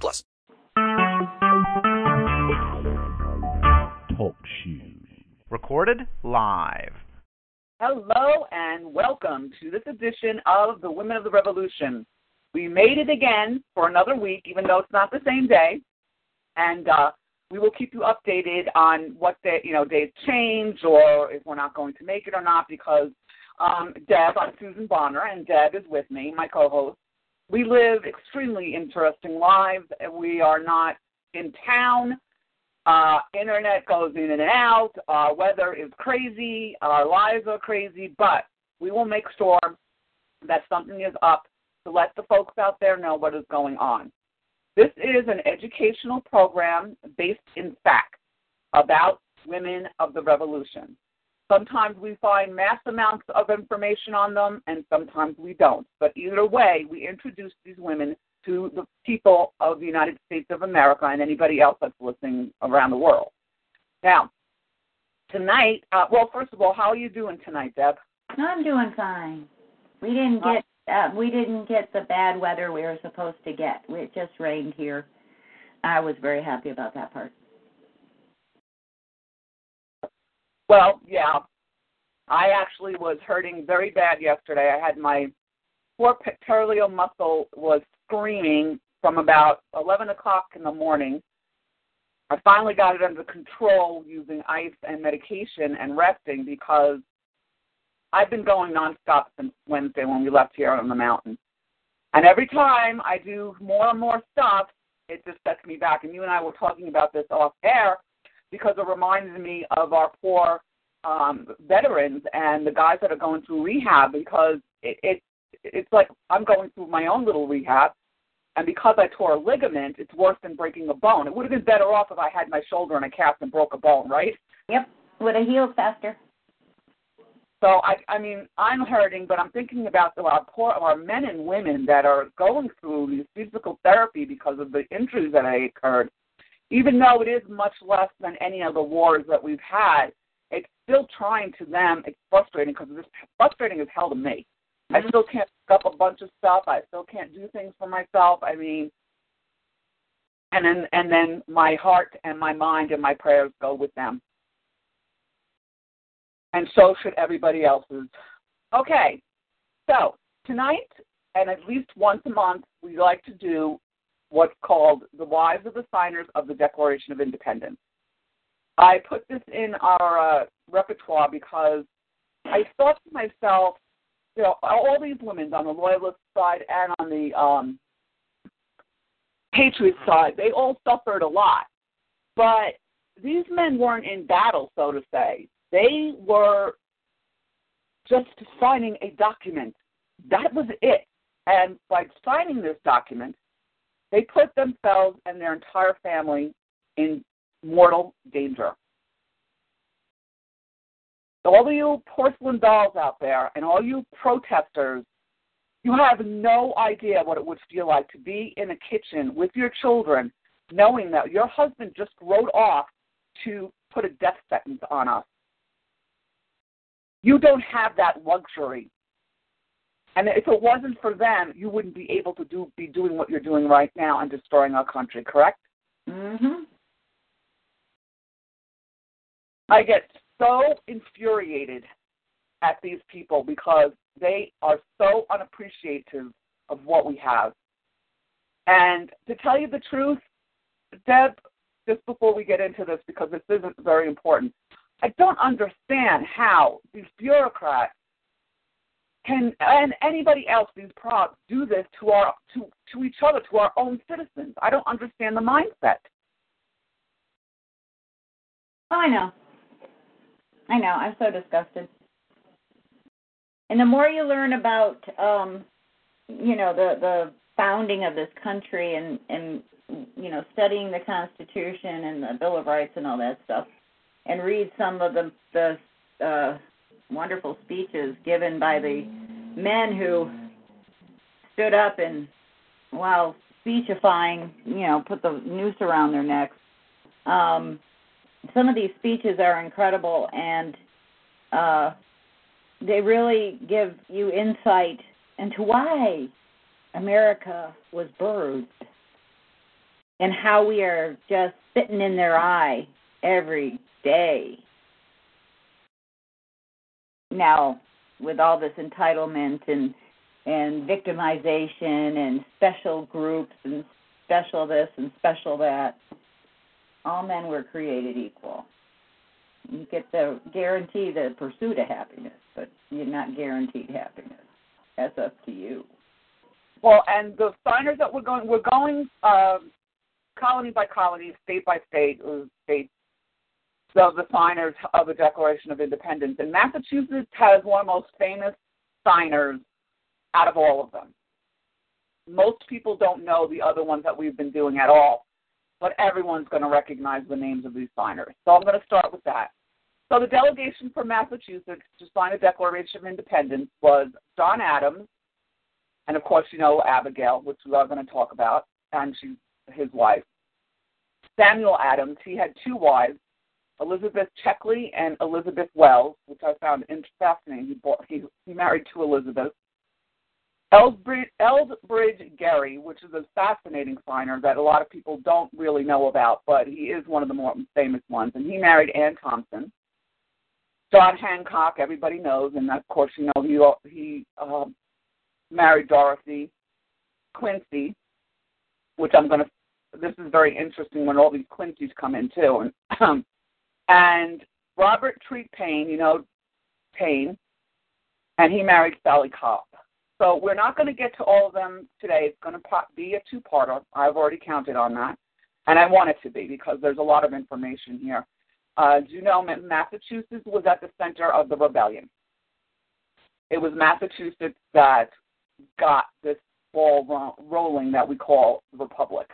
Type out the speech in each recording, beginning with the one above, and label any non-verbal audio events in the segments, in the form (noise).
plus. Talk shoes. Recorded live. Hello and welcome to this edition of the Women of the Revolution. We made it again for another week, even though it's not the same day. And uh, we will keep you updated on what the you know days change or if we're not going to make it or not because um, Deb, I'm Susan Bonner, and Deb is with me, my co-host. We live extremely interesting lives. We are not in town. Uh, internet goes in and out. Uh, weather is crazy. Our lives are crazy, but we will make sure that something is up to let the folks out there know what is going on. This is an educational program based in fact about women of the revolution. Sometimes we find mass amounts of information on them, and sometimes we don't. But either way, we introduce these women to the people of the United States of America and anybody else that's listening around the world. Now, tonight, uh, well, first of all, how are you doing tonight, Deb? I'm doing fine. We didn't get uh, we didn't get the bad weather we were supposed to get. It just rained here. I was very happy about that part. Well, yeah. I actually was hurting very bad yesterday. I had my poor pectoral muscle was screaming from about 11 o'clock in the morning. I finally got it under control using ice and medication and resting because I've been going nonstop since Wednesday when we left here on the mountain. And every time I do more and more stuff, it just sets me back. And you and I were talking about this off air because it reminds me of our poor um, veterans and the guys that are going through rehab because it, it it's like I'm going through my own little rehab. And because I tore a ligament, it's worse than breaking a bone. It would have been better off if I had my shoulder in a cast and broke a bone, right? Yep, would have healed faster. So I, I mean, I'm hurting, but I'm thinking about our poor, our men and women that are going through this physical therapy because of the injuries that I occurred. Even though it is much less than any of the wars that we've had, it's still trying to them. It's frustrating because it's frustrating as hell to me. Mm-hmm. I still can't pick up a bunch of stuff. I still can't do things for myself. I mean, and then and then my heart and my mind and my prayers go with them and so should everybody else's. Okay, so tonight, and at least once a month, we like to do what's called the Wives of the Signers of the Declaration of Independence. I put this in our uh, repertoire because I thought to myself, you know, all these women on the loyalist side and on the um, patriot side, they all suffered a lot. But these men weren't in battle, so to say. They were just signing a document. That was it. And by signing this document, they put themselves and their entire family in mortal danger. All you porcelain dolls out there and all you protesters, you have no idea what it would feel like to be in a kitchen with your children, knowing that your husband just wrote off to put a death sentence on us. You don't have that luxury. And if it wasn't for them, you wouldn't be able to do be doing what you're doing right now and destroying our country, correct? Mhm. I get so infuriated at these people because they are so unappreciative of what we have. And to tell you the truth, Deb, just before we get into this, because this isn't very important, I don't understand how these bureaucrats can and anybody else, these props, do this to our to to each other, to our own citizens. I don't understand the mindset. Oh, I know. I know. I'm so disgusted. And the more you learn about, um, you know, the the founding of this country and and you know, studying the Constitution and the Bill of Rights and all that stuff, and read some of the the uh, wonderful speeches given by the men who stood up and, while speechifying, you know, put the noose around their necks. Um, some of these speeches are incredible, and uh, they really give you insight into why America was birthed and how we are just sitting in their eye every day. Now, with all this entitlement and and victimization and special groups and special this and special that, all men were created equal. You get the guarantee the pursuit of happiness, but you're not guaranteed happiness. That's up to you. Well, and the signers that we're going, we're going uh, colony by colony, state by state, state. So the signers of the Declaration of Independence, and Massachusetts has one of the most famous signers out of all of them. Most people don't know the other ones that we've been doing at all, but everyone's going to recognize the names of these signers. So I'm going to start with that. So the delegation from Massachusetts to sign a Declaration of Independence was John Adams, and of course, you know Abigail, which we are going to talk about, and she's his wife. Samuel Adams, he had two wives, Elizabeth Checkley and Elizabeth Wells, which I found fascinating. He, bought, he, he married two Elizabeths. Elbridge, Elbridge Gerry, which is a fascinating signer that a lot of people don't really know about, but he is one of the more famous ones. And he married Anne Thompson. John Hancock, everybody knows, and of course you know he he uh, married Dorothy Quincy, which I'm going to. This is very interesting when all these Quincy's come in too, and (clears throat) um, and Robert Treat Paine, you know, Paine, and he married Sally Cobb. So we're not going to get to all of them today. It's going to be a two-parter. I've already counted on that, and I want it to be because there's a lot of information here. Uh, do you know Massachusetts was at the center of the rebellion? It was Massachusetts that got this ball ro- rolling that we call the republic,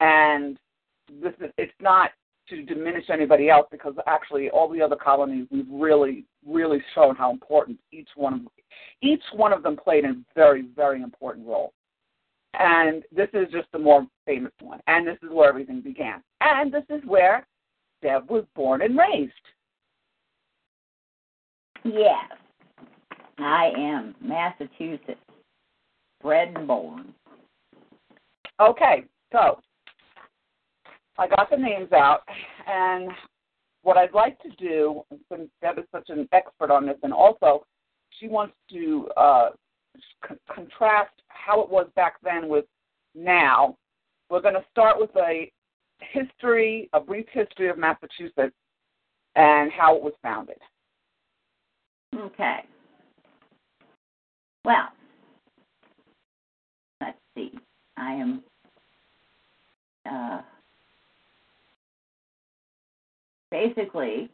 and this is it's not to diminish anybody else because actually all the other colonies we've really really shown how important each one of each one of them played a very very important role. And this is just the more famous one. And this is where everything began. And this is where deb was born and raised. Yes. I am massachusetts bred and born. Okay so I got the names out, and what I'd like to do, since Deb is such an expert on this, and also she wants to uh, c- contrast how it was back then with now. We're going to start with a history, a brief history of Massachusetts, and how it was founded. Okay. Well, let's see. I am uh, basically,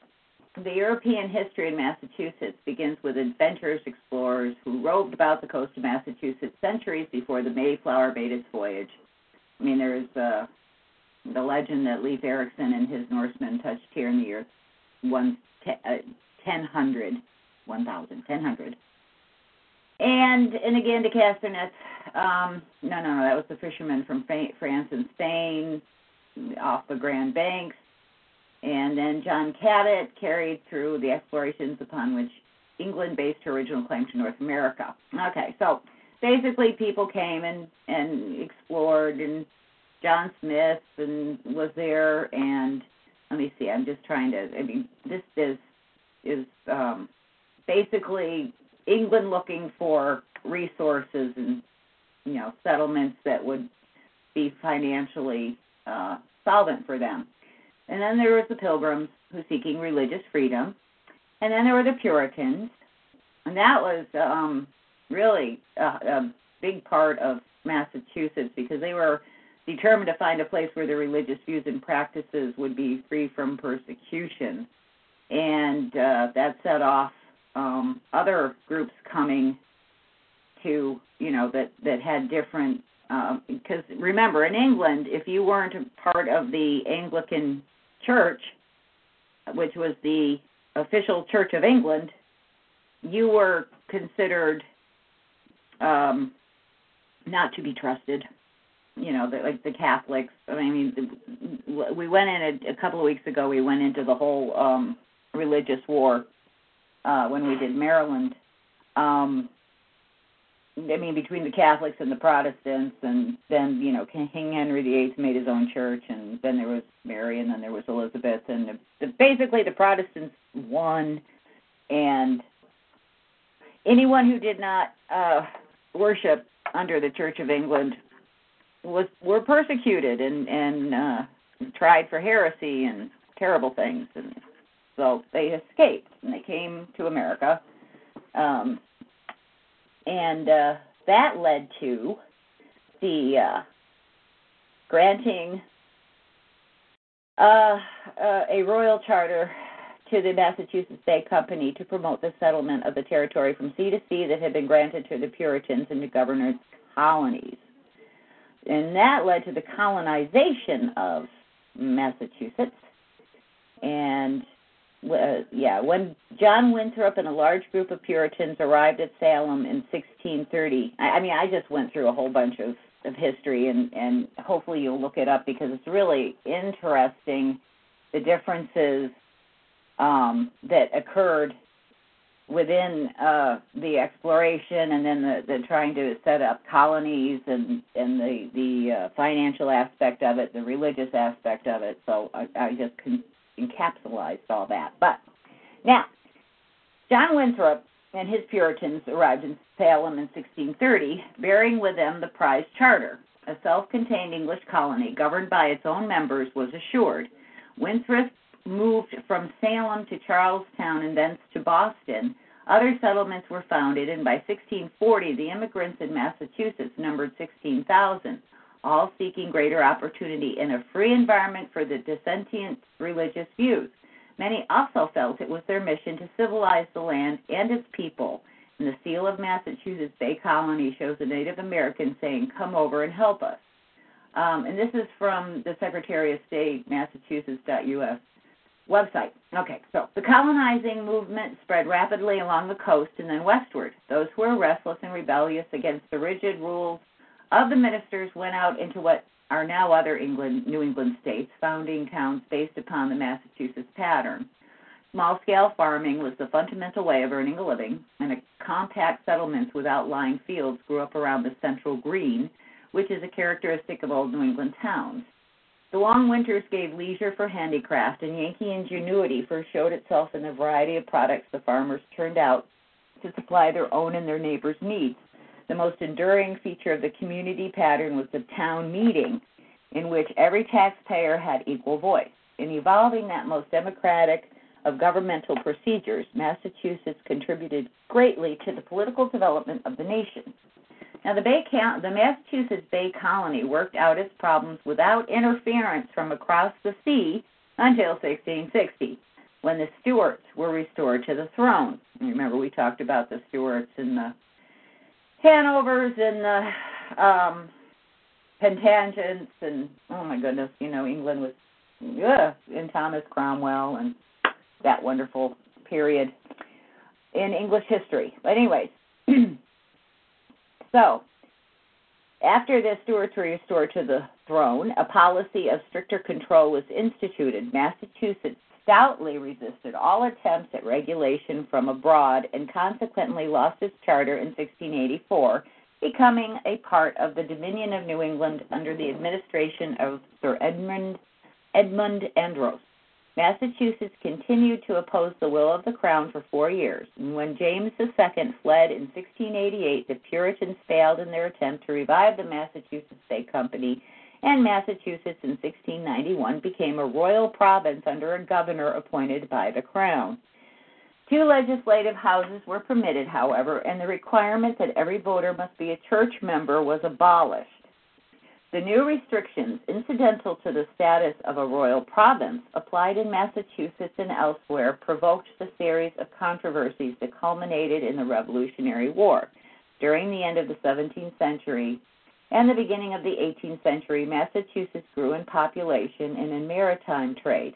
the European history in Massachusetts begins with adventurous explorers who roved about the coast of Massachusetts centuries before the Mayflower made its voyage. I mean, there's uh, the legend that Leif Erikson and his Norsemen touched here in the year one, uh, 1000, 1000, 1000. And and again to cast. Um, no, no, no, that was the fishermen from France and Spain off the Grand Banks and then John Cabot carried through the explorations upon which England based her original claim to North America. Okay, so basically people came and and explored, and John Smith and was there, and let me see, I'm just trying to. I mean, this is is um, basically England looking for resources and you know settlements that would be financially uh, solvent for them. And then there was the Pilgrims who seeking religious freedom. And then there were the Puritans. And that was um, really a, a big part of Massachusetts because they were determined to find a place where their religious views and practices would be free from persecution. And uh, that set off um, other groups coming to, you know, that, that had different because remember, in England, if you weren't part of the Anglican Church, which was the official Church of England, you were considered um, not to be trusted. You know, the, like the Catholics. I mean, we went in a, a couple of weeks ago. We went into the whole um, religious war uh, when we did Maryland. Um, I mean, between the Catholics and the Protestants, and then you know, King Henry VIII made his own church, and then there was Mary, and then there was Elizabeth, and the, the, basically the Protestants won, and anyone who did not uh, worship under the Church of England was were persecuted and and uh, tried for heresy and terrible things, and so they escaped and they came to America. Um, and uh, that led to the uh, granting uh, uh, a royal charter to the Massachusetts Bay Company to promote the settlement of the territory from sea to sea that had been granted to the Puritans and to governors' colonies. And that led to the colonization of Massachusetts. And uh, yeah, when John Winthrop and a large group of Puritans arrived at Salem in 1630, I, I mean, I just went through a whole bunch of, of history, and, and hopefully you'll look it up because it's really interesting the differences um, that occurred within uh, the exploration and then the, the trying to set up colonies and and the the uh, financial aspect of it, the religious aspect of it. So I, I just con- encapsulated all that. But now, John Winthrop and his Puritans arrived in Salem in 1630, bearing with them the prize charter. A self-contained English colony governed by its own members was assured. Winthrop moved from Salem to Charlestown and thence to Boston, other settlements were founded, and by 1640 the immigrants in Massachusetts numbered 16,000, all seeking greater opportunity in a free environment for the dissentient religious views. Many also felt it was their mission to civilize the land and its people. And the seal of Massachusetts Bay Colony shows a Native American saying, Come over and help us. Um, and this is from the Secretary of State, Massachusetts.us website. Okay, so the colonizing movement spread rapidly along the coast and then westward. Those who were restless and rebellious against the rigid rules of the ministers went out into what are now other England, New England states, founding towns based upon the Massachusetts pattern. Small scale farming was the fundamental way of earning a living, and compact settlements with outlying fields grew up around the central green, which is a characteristic of old New England towns. The long winters gave leisure for handicraft, and Yankee ingenuity first showed itself in the variety of products the farmers turned out to supply their own and their neighbors' needs. The most enduring feature of the community pattern was the town meeting, in which every taxpayer had equal voice. In evolving that most democratic of governmental procedures, Massachusetts contributed greatly to the political development of the nation. Now, the, Bay the Massachusetts Bay Colony worked out its problems without interference from across the sea until 1660, when the Stuarts were restored to the throne. Remember, we talked about the Stuarts in the Hanovers and the um, Plantagenets, and oh my goodness, you know, England was, yeah, and Thomas Cromwell and that wonderful period in English history. But anyways. (clears throat) So, after the Stuarts were restored to the throne, a policy of stricter control was instituted. Massachusetts stoutly resisted all attempts at regulation from abroad and consequently lost its charter in 1684, becoming a part of the Dominion of New England under the administration of Sir Edmund, Edmund Andros. Massachusetts continued to oppose the will of the crown for four years, and when James II fled in 1688, the Puritans failed in their attempt to revive the Massachusetts Bay Company, and Massachusetts in 1691 became a royal province under a governor appointed by the crown. Two legislative houses were permitted, however, and the requirement that every voter must be a church member was abolished. The new restrictions, incidental to the status of a royal province, applied in Massachusetts and elsewhere, provoked the series of controversies that culminated in the Revolutionary War. During the end of the 17th century, and the beginning of the 18th century, Massachusetts grew in population and in maritime trade.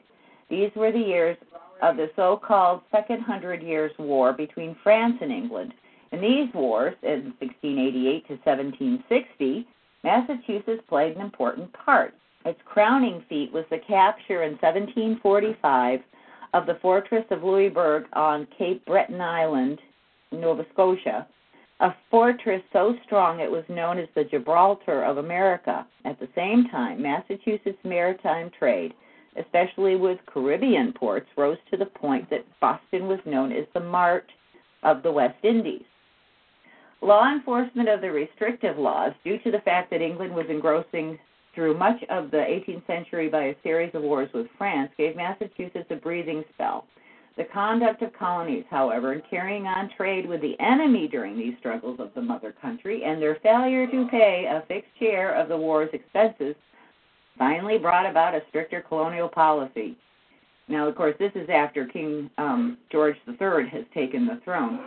These were the years of the so called Second Hundred Years' War between France and England. In these wars, in 1688 to 1760, Massachusetts played an important part. Its crowning feat was the capture in 1745 of the fortress of Louisbourg on Cape Breton Island, Nova Scotia, a fortress so strong it was known as the Gibraltar of America. At the same time, Massachusetts maritime trade, especially with Caribbean ports, rose to the point that Boston was known as the mart of the West Indies. Law enforcement of the restrictive laws, due to the fact that England was engrossing through much of the 18th century by a series of wars with France, gave Massachusetts a breathing spell. The conduct of colonies, however, in carrying on trade with the enemy during these struggles of the mother country and their failure to pay a fixed share of the war's expenses finally brought about a stricter colonial policy. Now, of course, this is after King um, George III has taken the throne.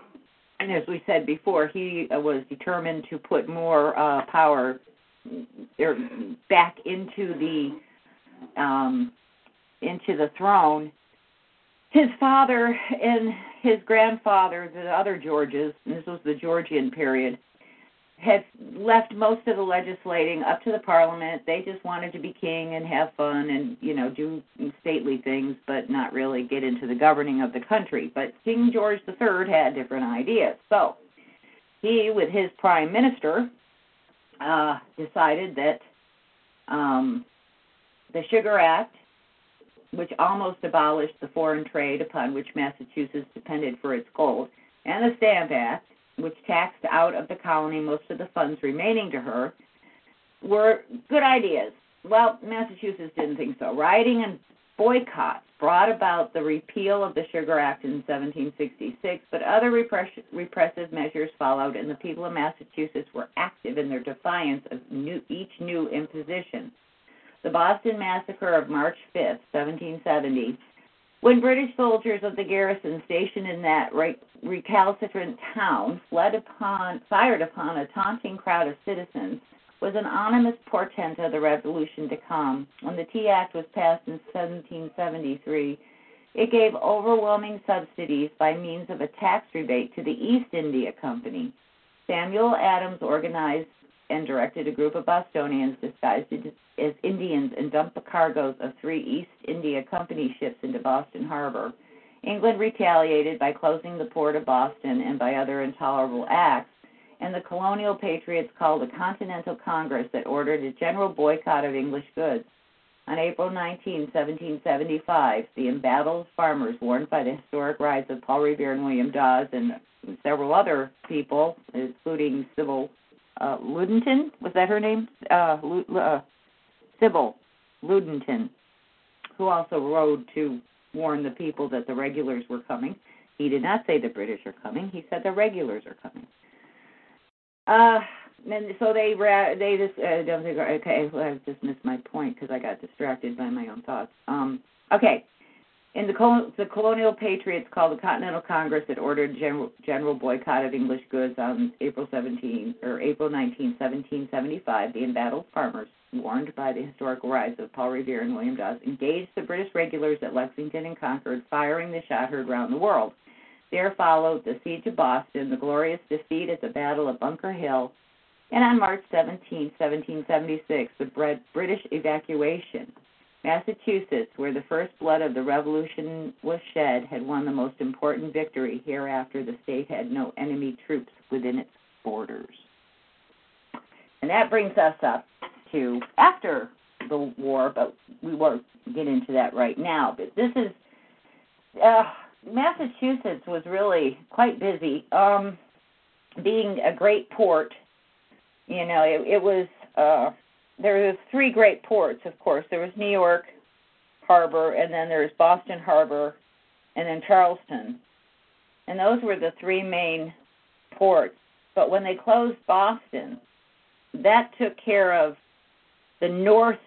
And as we said before, he uh, was determined to put more uh, power er, back into the um, into the throne. His father and his grandfather, the other Georges, and this was the Georgian period, had left most of the legislating up to the parliament. They just wanted to be king and have fun and, you know, do stately things, but not really get into the governing of the country. But King George III had different ideas. So he, with his prime minister, uh, decided that um, the Sugar Act, which almost abolished the foreign trade upon which Massachusetts depended for its gold, and the Stamp Act, which taxed out of the colony most of the funds remaining to her, were good ideas. Well, Massachusetts didn't think so. Rioting and boycotts brought about the repeal of the Sugar Act in 1766, but other repress- repressive measures followed, and the people of Massachusetts were active in their defiance of new, each new imposition. The Boston Massacre of March 5, 1770, when British soldiers of the garrison stationed in that recalcitrant town fled upon, fired upon a taunting crowd of citizens, was an ominous portent of the revolution to come. When the Tea Act was passed in 1773, it gave overwhelming subsidies by means of a tax rebate to the East India Company. Samuel Adams organized and directed a group of Bostonians disguised as Indians and dumped the cargoes of three East India Company ships into Boston Harbor. England retaliated by closing the port of Boston and by other intolerable acts, and the colonial patriots called a Continental Congress that ordered a general boycott of English goods. On April 19, 1775, the embattled farmers, warned by the historic rise of Paul Revere and William Dawes and several other people, including Sybil uh, Ludington. Was that her name? Uh, uh, Sybil Ludington, who also rode to warn the people that the regulars were coming. He did not say the British are coming. He said the regulars are coming. Uh, and so they they just uh, don't think okay. Well, I just missed my point because I got distracted by my own thoughts. Um, okay, in the, col- the colonial patriots called the Continental Congress that ordered general, general boycott of English goods on April 17 or April 19, 1775. The embattled farmers, warned by the historical rise of Paul Revere and William Dawes, engaged the British regulars at Lexington and Concord, firing the shot heard round the world. There followed the siege of Boston, the glorious defeat at the Battle of Bunker Hill, and on March 17, 1776, the British evacuation Massachusetts, where the first blood of the Revolution was shed, had won the most important victory. Hereafter, the state had no enemy troops within its borders. And that brings us up to after the war, but we won't get into that right now. But this is uh, Massachusetts was really quite busy. Um, being a great port, you know, it, it was. Uh, there was three great ports, of course. There was New York Harbor, and then there's Boston Harbor, and then Charleston. And those were the three main ports. But when they closed Boston, that took care of the north,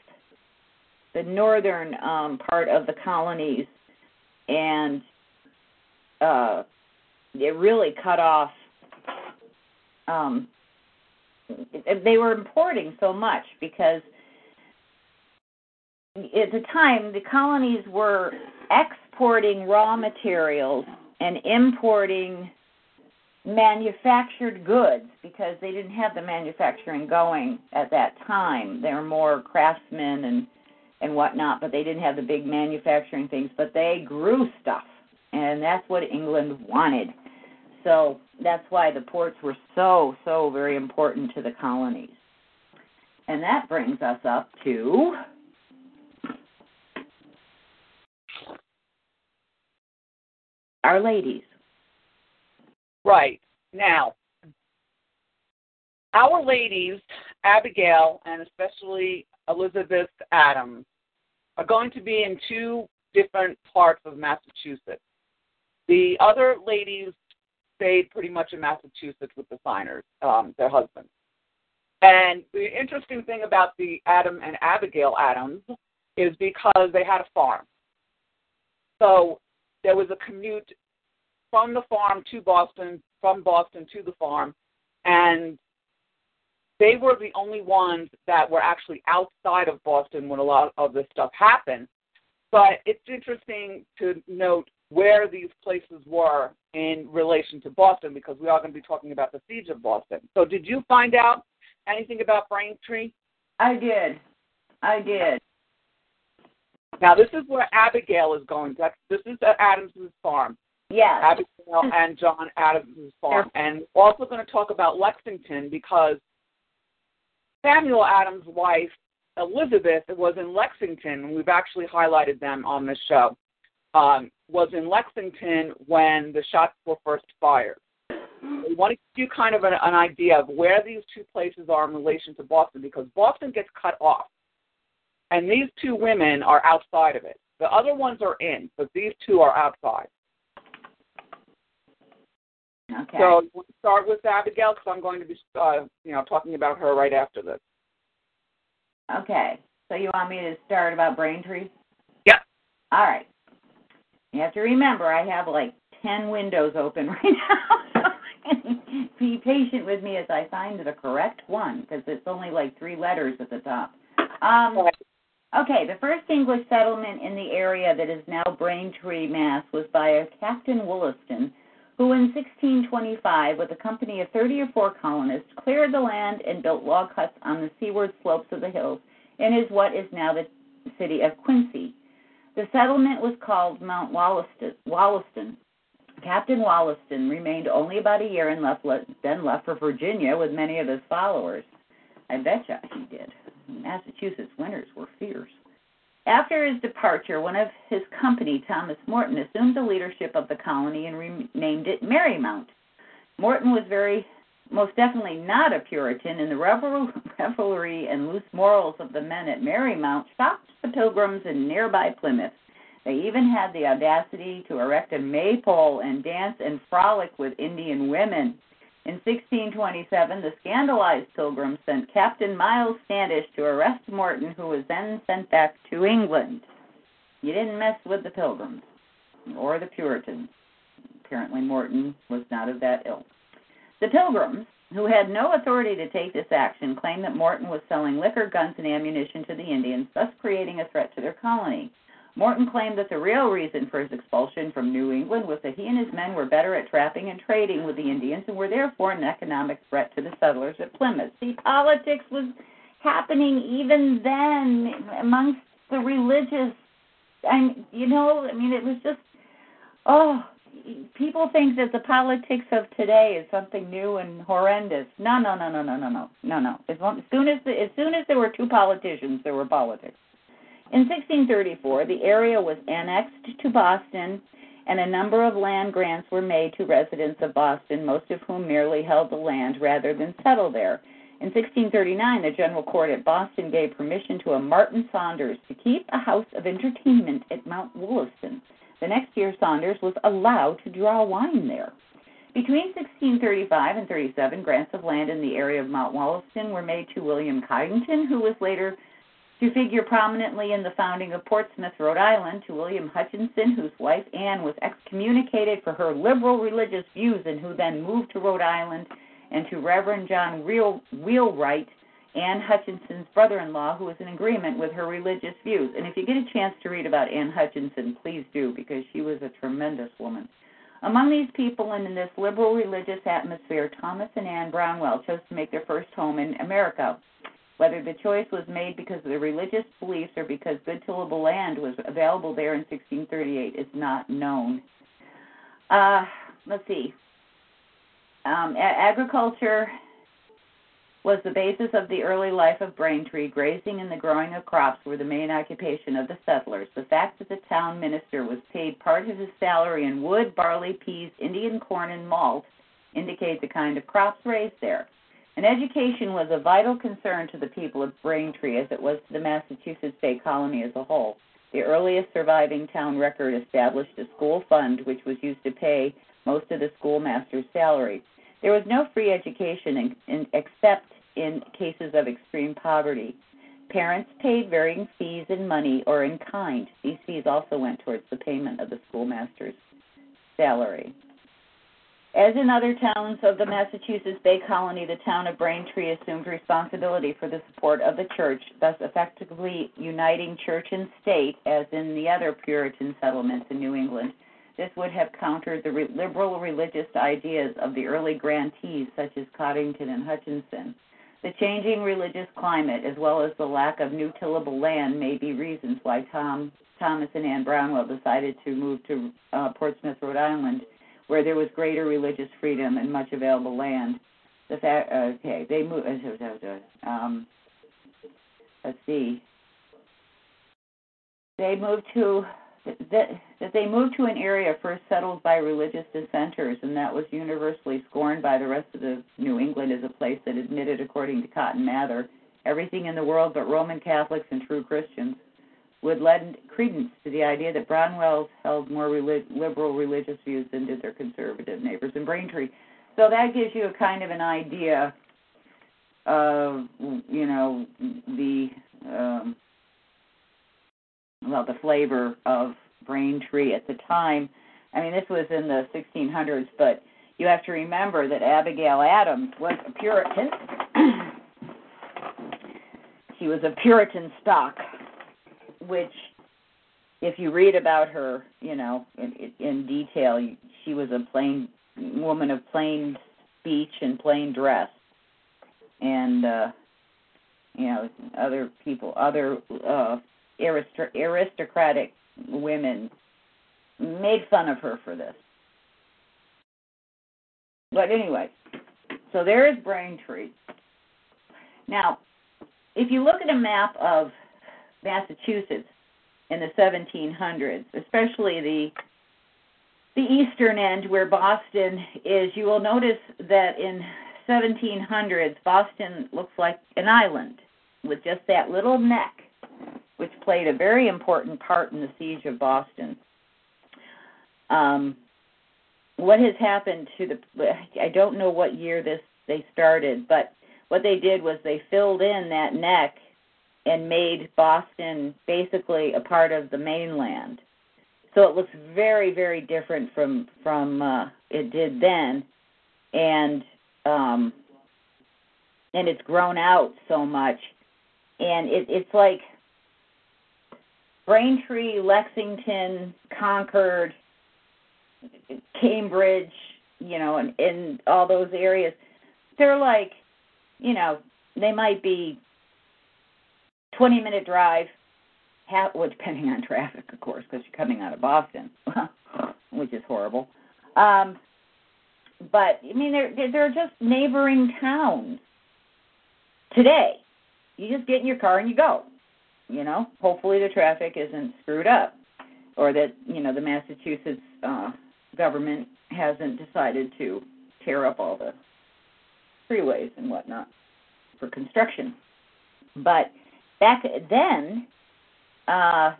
the northern um, part of the colonies, and uh, it really cut off um, they were importing so much because at the time the colonies were exporting raw materials and importing manufactured goods because they didn't have the manufacturing going at that time. They were more craftsmen and and whatnot, but they didn't have the big manufacturing things. But they grew stuff, and that's what England wanted. So that's why the ports were so so very important to the colonies. And that brings us up to Our Ladies. Right. Now, our ladies, Abigail and especially Elizabeth Adams, are going to be in two different parts of Massachusetts. The other ladies stayed pretty much in Massachusetts with the signers, um, their husbands. And the interesting thing about the Adam and Abigail Adams is because they had a farm. So there was a commute from the farm to Boston, from Boston to the farm, and they were the only ones that were actually outside of Boston when a lot of this stuff happened. But it's interesting to note where these places were in relation to Boston because we are going to be talking about the siege of Boston. So, did you find out anything about Braintree? I did. I did. Now, this is where Abigail is going. That's, this is at Adams's farm. Yes. Abigail (laughs) and John Adams's farm. And also going to talk about Lexington because Samuel Adams' wife, Elizabeth, was in Lexington. We've actually highlighted them on this show. Um, was in Lexington when the shots were first fired. We want to give you kind of an, an idea of where these two places are in relation to Boston because Boston gets cut off. And these two women are outside of it. The other ones are in, but these two are outside. Okay. So we'll start with Abigail because I'm going to be, uh, you know, talking about her right after this. Okay. So you want me to start about Braintree? Yeah. All right. You have to remember, I have like 10 windows open (laughs) right now. Be patient with me as I find the correct one because it's only like three letters at the top. Um, okay, the first English settlement in the area that is now Braintree, Mass. was by a Captain Wollaston who in 1625, with a company of 30 or 4 colonists, cleared the land and built log huts on the seaward slopes of the hills in is what is now the city of Quincy. The settlement was called Mount Wollaston. Wollaston. Captain Wollaston remained only about a year and left, then left for Virginia with many of his followers. I betcha he did. Massachusetts winters were fierce. After his departure, one of his company, Thomas Morton, assumed the leadership of the colony and renamed it Merrymount. Morton was very, most definitely not a Puritan, and the revelry and loose morals of the men at Merrymount shocked the pilgrims in nearby Plymouth. They even had the audacity to erect a maypole and dance and frolic with Indian women. In 1627, the scandalized pilgrims sent Captain Miles Standish to arrest Morton, who was then sent back to England. You didn't mess with the pilgrims or the Puritans. Apparently, Morton was not of that ilk. The pilgrims, who had no authority to take this action, claimed that Morton was selling liquor, guns, and ammunition to the Indians, thus creating a threat to their colony. Morton claimed that the real reason for his expulsion from New England was that he and his men were better at trapping and trading with the Indians and were therefore an economic threat to the settlers at Plymouth. See, politics was happening even then amongst the religious. And, you know, I mean, it was just, oh, people think that the politics of today is something new and horrendous. No, no, no, no, no, no, no, no, no. As, long, as soon as the, as soon as there were two politicians, there were politics. In 1634, the area was annexed to Boston, and a number of land grants were made to residents of Boston, most of whom merely held the land rather than settle there. In 1639, the General Court at Boston gave permission to a Martin Saunders to keep a house of entertainment at Mount Wollaston. The next year, Saunders was allowed to draw wine there. Between 1635 and 37, grants of land in the area of Mount Wollaston were made to William Coddington, who was later to figure prominently in the founding of Portsmouth, Rhode Island, to William Hutchinson, whose wife Anne was excommunicated for her liberal religious views and who then moved to Rhode Island, and to Reverend John Wheel, Wheelwright, Anne Hutchinson's brother in law, who was in agreement with her religious views. And if you get a chance to read about Anne Hutchinson, please do, because she was a tremendous woman. Among these people and in this liberal religious atmosphere, Thomas and Anne Brownell chose to make their first home in America. Whether the choice was made because of their religious beliefs or because good tillable land was available there in 1638 is not known. Uh, let's see. Um, agriculture was the basis of the early life of Braintree. Grazing and the growing of crops were the main occupation of the settlers. The fact that the town minister was paid part of his salary in wood, barley, peas, Indian corn, and malt indicates the kind of crops raised there. And education was a vital concern to the people of Braintree as it was to the Massachusetts Bay Colony as a whole. The earliest surviving town record established a school fund which was used to pay most of the schoolmaster's salary. There was no free education in, in, except in cases of extreme poverty. Parents paid varying fees in money or in kind. These fees also went towards the payment of the schoolmaster's salary. As in other towns of the Massachusetts Bay Colony, the town of Braintree assumed responsibility for the support of the church, thus effectively uniting church and state, as in the other Puritan settlements in New England. This would have countered the re- liberal religious ideas of the early grantees, such as Coddington and Hutchinson. The changing religious climate, as well as the lack of new tillable land, may be reasons why Tom, Thomas and Anne Brownell decided to move to uh, Portsmouth, Rhode Island, where there was greater religious freedom and much available land. The fact, uh, okay, they moved. Uh, uh, um, let's see. They moved to that that they moved to an area first settled by religious dissenters, and that was universally scorned by the rest of the New England as a place that admitted, according to Cotton Mather, everything in the world but Roman Catholics and true Christians, would lend credence to the idea that Brownells held more relig- liberal religious views than did their conservative neighbors in Braintree. So that gives you a kind of an idea of, you know, the um, well, the flavor of Braintree at the time. I mean, this was in the 1600s, but you have to remember that Abigail Adams was a Puritan. (clears throat) she was a Puritan stock, which, if you read about her, you know, in, in detail, she was a plain woman of plain speech and plain dress, and uh, you know, other people, other uh, aristocratic women made fun of her for this. But anyway, so there is Braintree. Now, if you look at a map of Massachusetts in the 1700s, especially the the eastern end where Boston is, you will notice that in 1700s Boston looks like an island with just that little neck which played a very important part in the siege of Boston. Um, what has happened to the I don't know what year this they started, but what they did was they filled in that neck and made Boston basically a part of the mainland. So it looks very very different from from uh, it did then, and um, and it's grown out so much, and it, it's like Braintree, Lexington, Concord, Cambridge, you know, and in all those areas, they're like, you know, they might be 20 minute drive, half, well, depending on traffic, of course, because you're coming out of Boston, (laughs) which is horrible. Um, but I mean, they're they're just neighboring towns. Today, you just get in your car and you go you know hopefully the traffic isn't screwed up or that you know the massachusetts uh government hasn't decided to tear up all the freeways and whatnot for construction but back then uh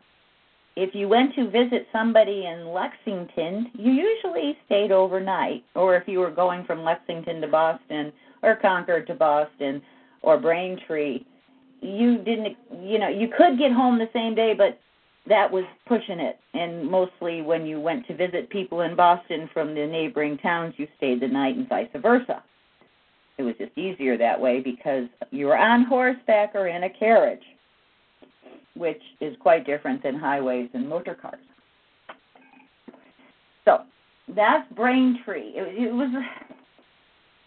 if you went to visit somebody in Lexington, you usually stayed overnight. Or if you were going from Lexington to Boston, or Concord to Boston, or Braintree, you didn't you know you could get home the same day but that was pushing it and mostly when you went to visit people in boston from the neighboring towns you stayed the night and vice versa It was just easier that way because you were on horseback or in a carriage, which is quite different than highways and motor cars. So that's Braintree. It, it was,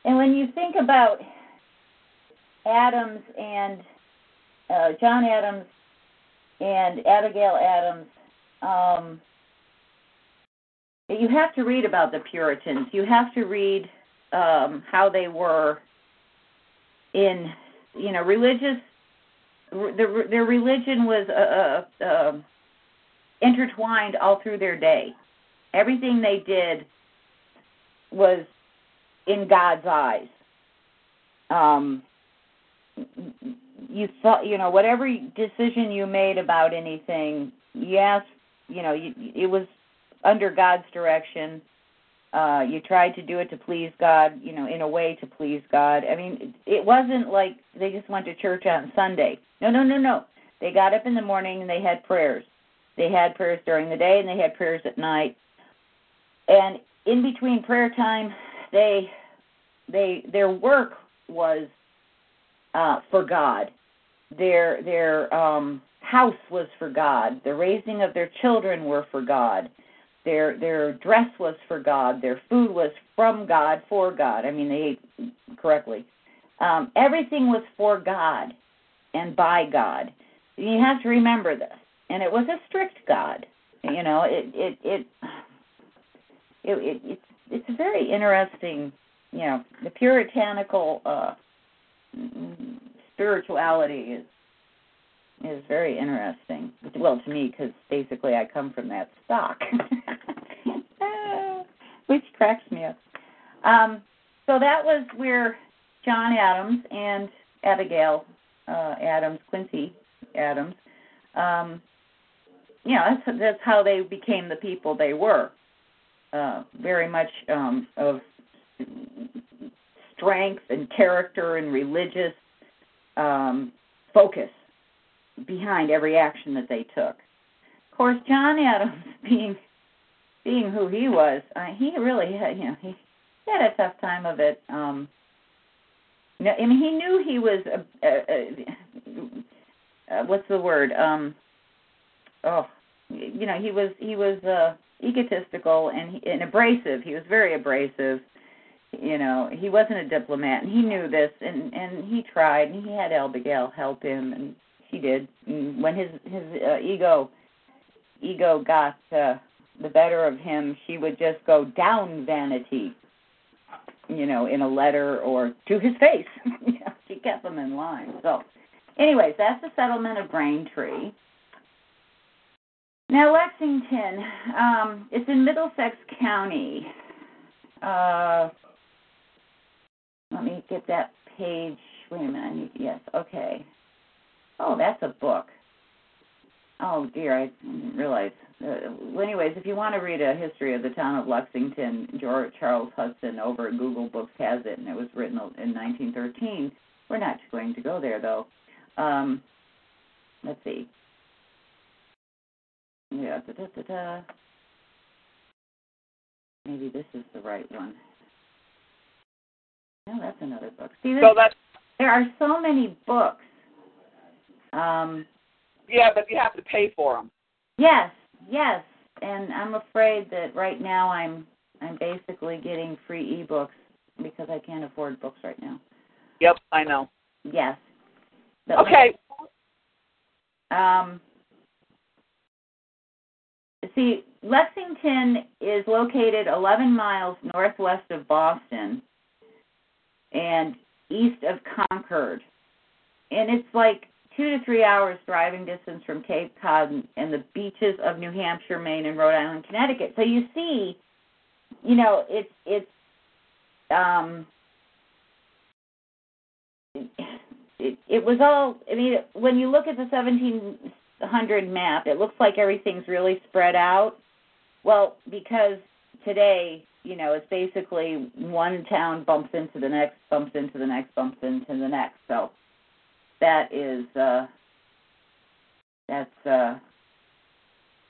and when you think about Adams and uh, John Adams and Abigail Adams, um, you have to read about the Puritans. You have to read um, how they were in, you know, religious. Their, their religion was uh, uh, uh, intertwined all through their day. Everything they did was in God's eyes. Um, you thought, you know, whatever decision you made about anything, yes, you know, you, it was under God's direction. Uh, you tried to do it to please God, you know, in a way to please God. I mean, it wasn't like they just went to church on Sunday. No, no, no, no. They got up in the morning and they had prayers. They had prayers during the day and they had prayers at night. And in between prayer time, they they their work was uh, for God. Their their um, house was for God. The raising of their children were for God. Their their dress was for God. Their food was from God for God. I mean, they ate correctly. Um, everything was for God and by God. You have to remember this. And it was a strict God. You know, it it it it, it it's it's very interesting. You know, the puritanical uh, spirituality is is very interesting. Well, to me, because basically I come from that stock, (laughs) which cracks me up. Um, so that was where John Adams and Abigail uh, Adams, Quincy Adams, um, you know, that's that's how they became the people they were. Uh, very much um, of strength and character and religious um, focus behind every action that they took. Of course, John Adams, (laughs) being being who he was, uh, he really had you know he had a tough time of it. Um, I mean, he knew he was a, a, a, a what's the word? Um, oh, you know, he was he was uh, egotistical and, he, and abrasive. He was very abrasive. You know, he wasn't a diplomat, and he knew this, and and he tried, and he had Abigail help him, and she did. And when his his uh, ego ego got uh, the better of him, she would just go down vanity. You know, in a letter or to his face. (laughs) she kept him in line. So, anyways, that's the settlement of Braintree. Now, Lexington, um, it's in Middlesex County. Uh, let me get that page. Wait a minute. Need, yes, okay. Oh, that's a book. Oh dear, I didn't realize. Uh, anyways, if you want to read a history of the town of Lexington, George Charles Hudson over at Google Books has it, and it was written in 1913. We're not going to go there though. Um, let's see. Yeah, da, da, da. Maybe this is the right one. No, that's another book. See, So that's there are so many books. Um, yeah, but you have to pay for them. yes, yes, and I'm afraid that right now I'm I'm basically getting free ebooks because I can't afford books right now. Yep, I know. Yes. But Okay. Um, see, Lexington is located 11 miles northwest of Boston and east of Concord. And it's like two to three hours driving distance from Cape Cod and, the beaches of New Hampshire, Maine, and Rhode Island, Connecticut. So you see, you know, it's it's um, it, it was all. I mean, when you look at the 1700 map, it looks like everything's really spread out. Well, because today, you know, it's basically one town bumps into the next, bumps into the next, bumps into the next. So that is uh that's uh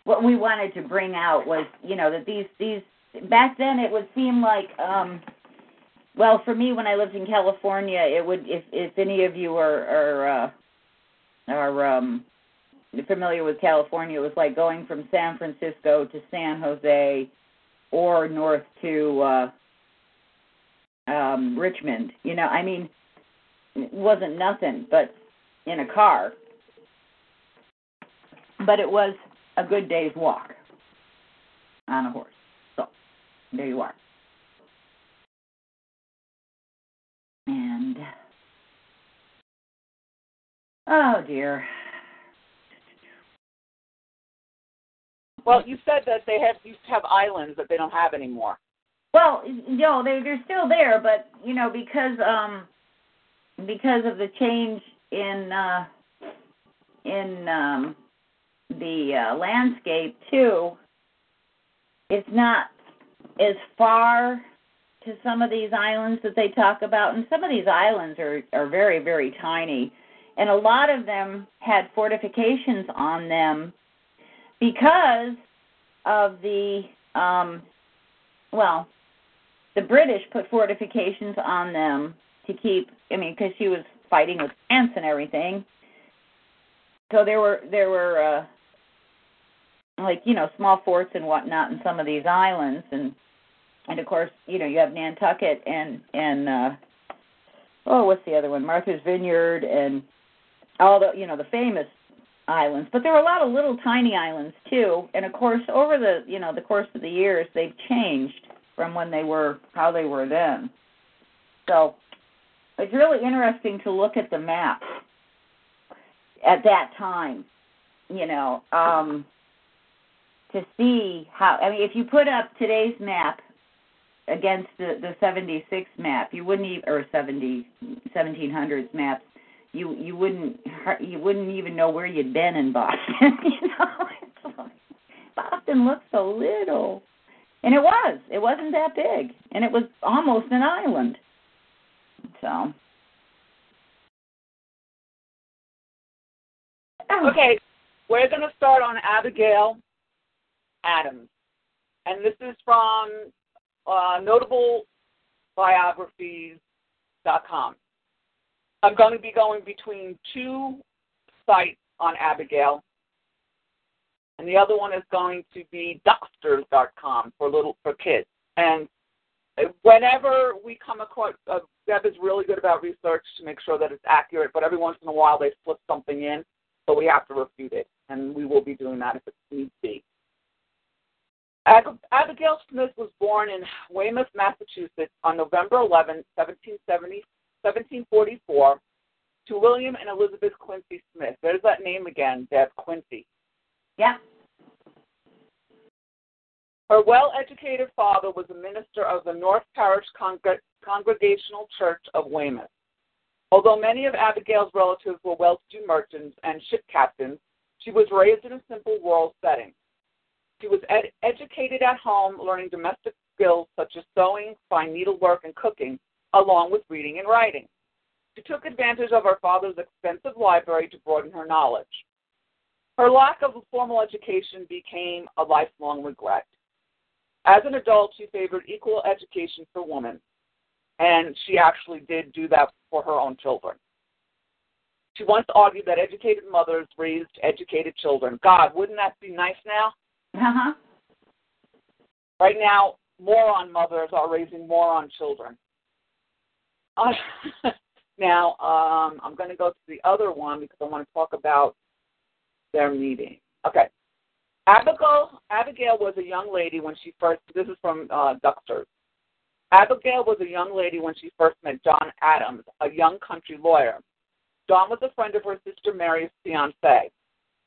what we wanted to bring out was, you know, that these these back then it would seem like um well, for me, when I lived in California, it would if if any of you are are uh, are um, familiar with California, it was like going from San Francisco to San Jose, or north to uh, um, Richmond. You know, I mean, it wasn't nothing, but in a car. But it was a good day's walk on a horse. So there you are. And oh dear. Well, you said that they have used to have islands that they don't have anymore. Well, no, they they're still there, but you know because um because of the change in uh in um the uh, landscape too, it's not as far to some of these islands that they talk about, and some of these islands are are very very tiny, and a lot of them had fortifications on them because of the um, well, the British put fortifications on them to keep. I mean, because she was fighting with France and everything. So there were there were uh, like you know small forts and whatnot in some of these islands, and and of course you know you have Nantucket and and uh, oh what's the other one Martha's Vineyard and all the you know the famous islands, but there were a lot of little tiny islands too. And of course, over the you know the course of the years, they've changed from when they were how they were then. So it's really interesting to look at the map at that time. You know, um, to see how. I mean, if you put up today's map against the the 76 map, you wouldn't even or 70 1700s maps you you wouldn't you wouldn't even know where you'd been in Boston. (laughs) you know, it's like, Boston looks so little, and it was. It wasn't that big, and it was almost an island. So. Okay, we're going to start on Abigail Adams, and this is from uh, notablebiographies.com. I'm going to be going between two sites on Abigail, and the other one is going to be Ducksters.com for little for kids. And whenever we come across, uh, Deb is really good about research to make sure that it's accurate. But every once in a while they slip something in, so we have to refute it, and we will be doing that if it needs be. Abigail Smith was born in Weymouth, Massachusetts on November 11, 1770, 1744 to William and Elizabeth Quincy Smith. There's that name again, Deb Quincy. Yeah. Her well educated father was a minister of the North Parish Congregational Church of Weymouth. Although many of Abigail's relatives were well to do merchants and ship captains, she was raised in a simple rural setting. She was ed- educated at home, learning domestic skills such as sewing, fine needlework, and cooking, along with reading and writing. She took advantage of her father's extensive library to broaden her knowledge. Her lack of formal education became a lifelong regret. As an adult, she favored equal education for women, and she actually did do that for her own children. She once argued that educated mothers raised educated children. God, wouldn't that be nice now? Uh-huh. Right now, moron mothers are raising moron children. Uh, (laughs) now, um, I'm going to go to the other one because I want to talk about their meeting. Okay. Abigail, Abigail was a young lady when she first, this is from uh. Abigail was a young lady when she first met John Adams, a young country lawyer. John was a friend of her sister Mary's fiance.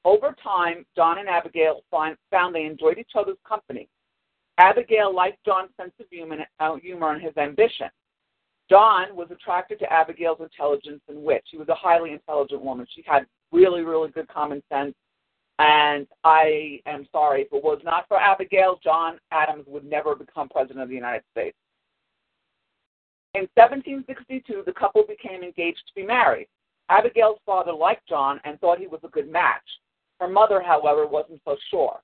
Over time, John and Abigail find, found they enjoyed each other's company. Abigail liked John's sense of humor, uh, humor and his ambition. John was attracted to Abigail's intelligence and wit. She was a highly intelligent woman. She had really, really good common sense. And I am sorry, if it was not for Abigail, John Adams would never become president of the United States. In 1762, the couple became engaged to be married. Abigail's father liked John and thought he was a good match. Her mother, however, wasn't so sure.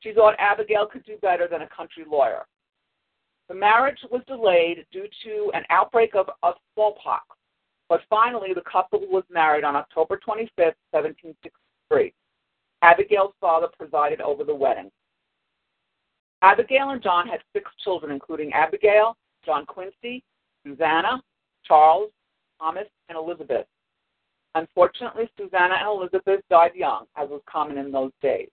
She thought Abigail could do better than a country lawyer. The marriage was delayed due to an outbreak of, of smallpox, but finally the couple was married on October 25, 1763. Abigail's father presided over the wedding. Abigail and John had six children, including Abigail, John Quincy, Susanna, Charles, Thomas, and Elizabeth. Unfortunately, Susanna and Elizabeth died young, as was common in those days.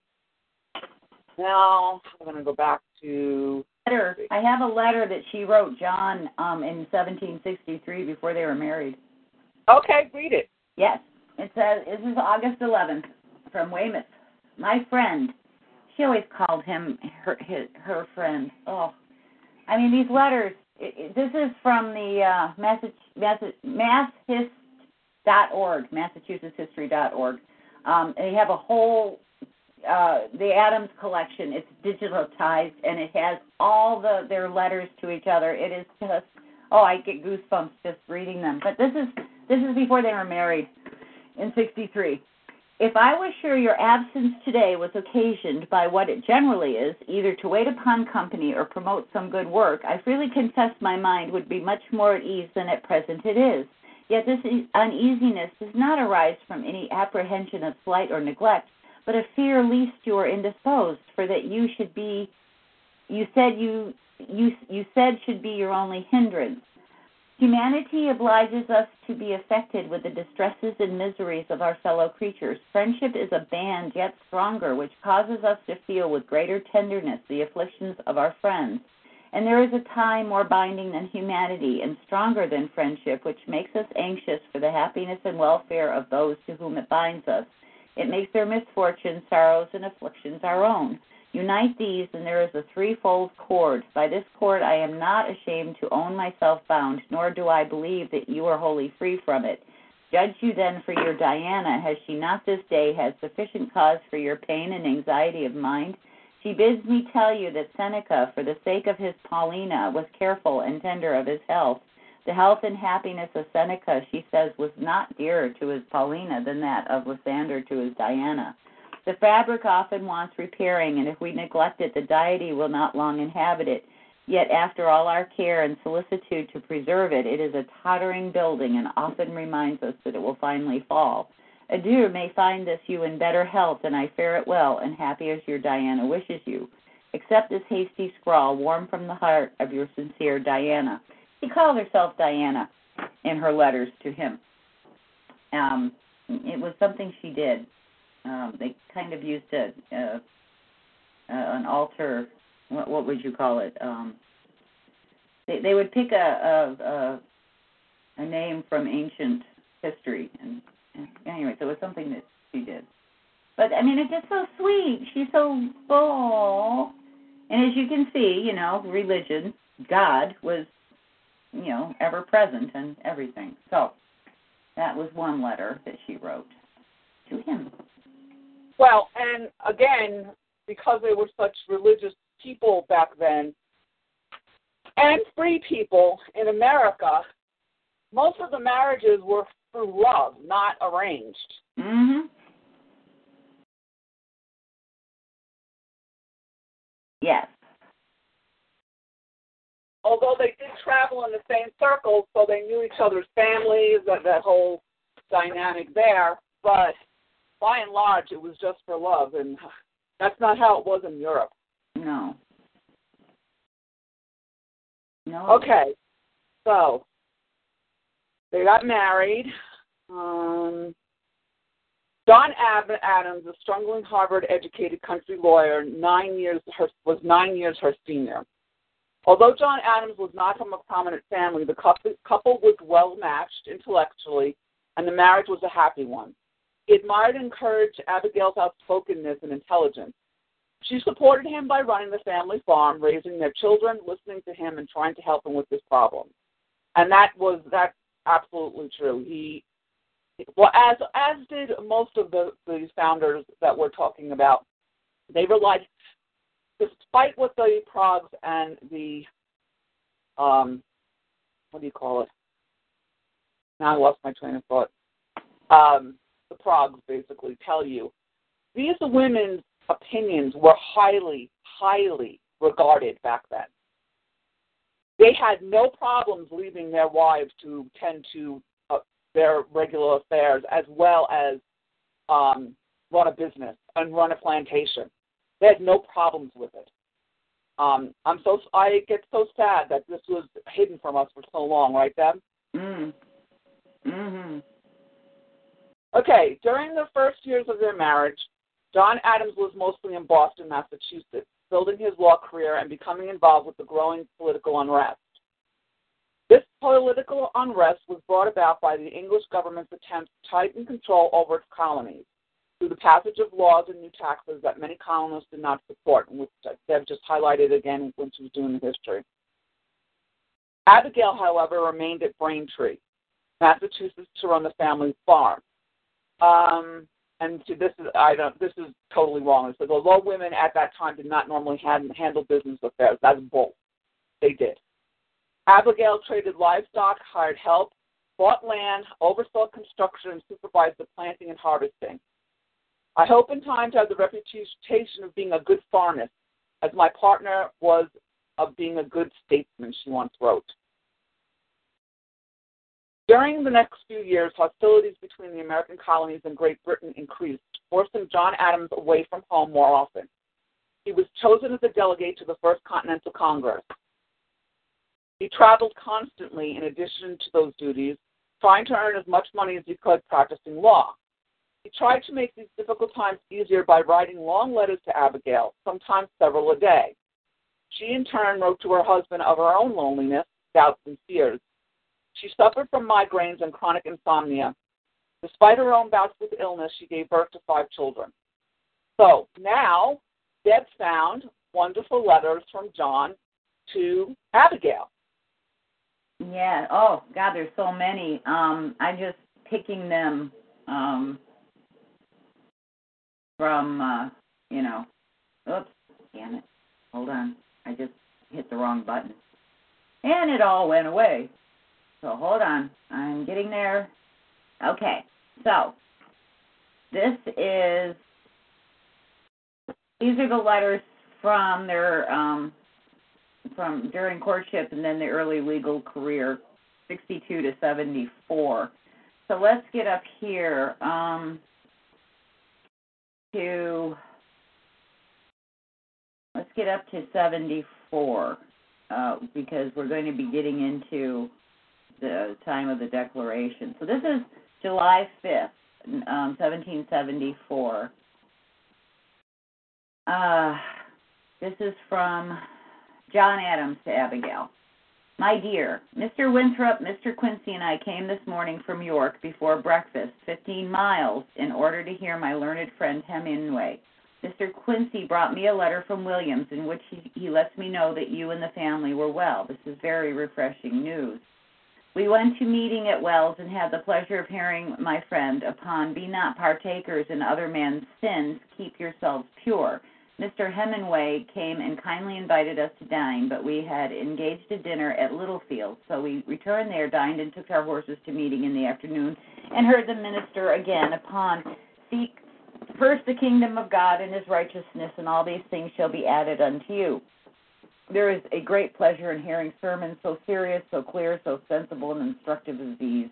Now, I'm going to go back to. Letter. I have a letter that she wrote John um, in 1763 before they were married. Okay, read it. Yes, it says this is August 11th from Weymouth. My friend. She always called him her his, her friend. Oh, I mean these letters. It, it, this is from the uh, Massach- Mass, Masshist.org, MassachusettsHistory.org. Um, they have a whole uh, the Adams collection. It's digitalized and it has all the their letters to each other. It is just oh, I get goosebumps just reading them. But this is this is before they were married in '63. If I was sure your absence today was occasioned by what it generally is, either to wait upon company or promote some good work, I freely confess my mind would be much more at ease than at present it is. Yet this uneasiness does not arise from any apprehension of slight or neglect, but a fear lest you are indisposed, for that you should be you said you you you said should be your only hindrance. Humanity obliges us to be affected with the distresses and miseries of our fellow creatures. Friendship is a band yet stronger, which causes us to feel with greater tenderness the afflictions of our friends. And there is a tie more binding than humanity and stronger than friendship, which makes us anxious for the happiness and welfare of those to whom it binds us. It makes their misfortunes, sorrows, and afflictions our own. Unite these, and there is a threefold cord. By this cord I am not ashamed to own myself bound, nor do I believe that you are wholly free from it. Judge you then for your Diana. Has she not this day had sufficient cause for your pain and anxiety of mind? She bids me tell you that Seneca, for the sake of his Paulina, was careful and tender of his health. The health and happiness of Seneca, she says, was not dearer to his Paulina than that of Lysander to his Diana. The fabric often wants repairing, and if we neglect it, the deity will not long inhabit it. Yet, after all our care and solicitude to preserve it, it is a tottering building and often reminds us that it will finally fall. Adieu may find this you in better health, and I fare it well, and happy as your Diana wishes you. Accept this hasty scrawl, warm from the heart of your sincere Diana. She called herself Diana in her letters to him. Um, it was something she did um, they kind of used a, a, an altar. What, what would you call it? Um, they they would pick a, a a a name from ancient history, and, and anyway, so it was something that she did. But I mean, it's just so sweet. She's so full, and as you can see, you know, religion, God was, you know, ever present and everything. So that was one letter that she wrote to him. Well, and again, because they were such religious people back then, and free people in America, most of the marriages were through love, not arranged. Mhm. Yes. Although they did travel in the same circles, so they knew each other's families, that that whole dynamic there, but by and large, it was just for love, and that's not how it was in Europe. No. No. Okay, so they got married. Um, John Adams, a struggling Harvard-educated country lawyer, nine years her, was nine years her senior. Although John Adams was not from a prominent family, the couple, was well matched intellectually, and the marriage was a happy one. He admired and encouraged Abigail's outspokenness and intelligence. She supported him by running the family farm, raising their children, listening to him, and trying to help him with his problems. And that was that's absolutely true. He well as as did most of the the founders that we're talking about. They relied despite what the progs and the um what do you call it? Now I lost my train of thought. Um, the progs basically tell you, these women's opinions were highly, highly regarded back then. they had no problems leaving their wives to tend to uh, their regular affairs as well as um, run a business and run a plantation. They had no problems with it. Um, I'm so I get so sad that this was hidden from us for so long, right, Deb? Mm. Mhm. Okay, during the first years of their marriage, John Adams was mostly in Boston, Massachusetts, building his law career and becoming involved with the growing political unrest. This political unrest was brought about by the English government's attempt to tighten control over its colonies through the passage of laws and new taxes that many colonists did not support, which Deb just highlighted again when she was doing the history. Abigail, however, remained at Braintree, Massachusetts, to run the family farm. Um, and this is I don't this is totally wrong. It says although women at that time did not normally have, handle business affairs, that's bull. They did. Abigail traded livestock, hired help, bought land, oversaw construction, and supervised the planting and harvesting. I hope in time to have the reputation of being a good farmist, as my partner was of being a good statesman, she once wrote. During the next few years, hostilities between the American colonies and Great Britain increased, forcing John Adams away from home more often. He was chosen as a delegate to the First Continental Congress. He traveled constantly in addition to those duties, trying to earn as much money as he could practicing law. He tried to make these difficult times easier by writing long letters to Abigail, sometimes several a day. She in turn wrote to her husband of her own loneliness, doubts, and fears. She suffered from migraines and chronic insomnia. Despite her own bouts with illness, she gave birth to five children. So now, Deb found wonderful letters from John to Abigail. Yeah. Oh God, there's so many. Um, I'm just picking them um, from uh, you know. Oops, damn it. Hold on. I just hit the wrong button. And it all went away. So hold on. I'm getting there. Okay. So this is these are the letters from their um, from during courtship and then the early legal career, 62 to 74. So let's get up here um, to let's get up to 74 uh, because we're going to be getting into the time of the declaration. So this is July 5th, um, 1774. Uh, this is from John Adams to Abigail. My dear, Mr. Winthrop, Mr. Quincy, and I came this morning from York before breakfast, 15 miles, in order to hear my learned friend Hemingway. Mr. Quincy brought me a letter from Williams in which he, he lets me know that you and the family were well. This is very refreshing news. We went to meeting at Wells and had the pleasure of hearing my friend upon be not partakers in other men's sins, keep yourselves pure. Mr. Hemingway came and kindly invited us to dine, but we had engaged a dinner at Littlefield, so we returned there, dined, and took our horses to meeting in the afternoon, and heard the minister again upon seek first the kingdom of God and his righteousness, and all these things shall be added unto you. There is a great pleasure in hearing sermons so serious, so clear, so sensible, and instructive as these.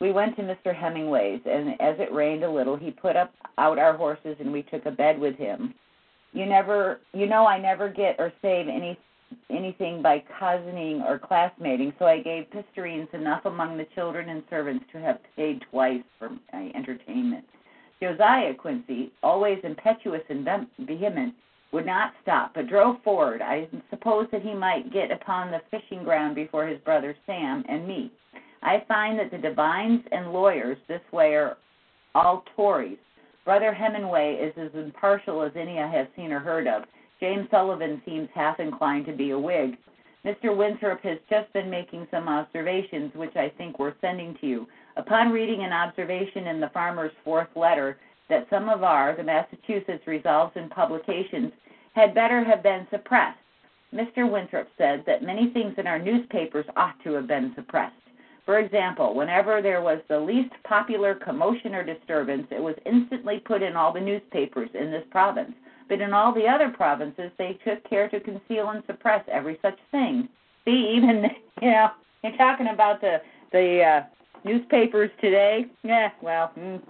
We went to Mr. Hemingway's, and as it rained a little, he put up out our horses, and we took a bed with him. You never, you know, I never get or save any anything by cousining or classmating, so I gave pistareens enough among the children and servants to have paid twice for my entertainment. Josiah Quincy, always impetuous and vehement, would not stop, but drove forward. I supposed that he might get upon the fishing ground before his brother Sam and me. I find that the divines and lawyers this way are all Tories. Brother Hemingway is as impartial as any I have seen or heard of. James Sullivan seems half inclined to be a Whig. Mr. Winthrop has just been making some observations, which I think we're sending to you. Upon reading an observation in the farmer's fourth letter that some of our, the Massachusetts resolves and publications, had better have been suppressed, Mr. Winthrop said that many things in our newspapers ought to have been suppressed. For example, whenever there was the least popular commotion or disturbance, it was instantly put in all the newspapers in this province. But in all the other provinces, they took care to conceal and suppress every such thing. See, even (laughs) you know, you're talking about the the uh, newspapers today. Yeah, well, mm,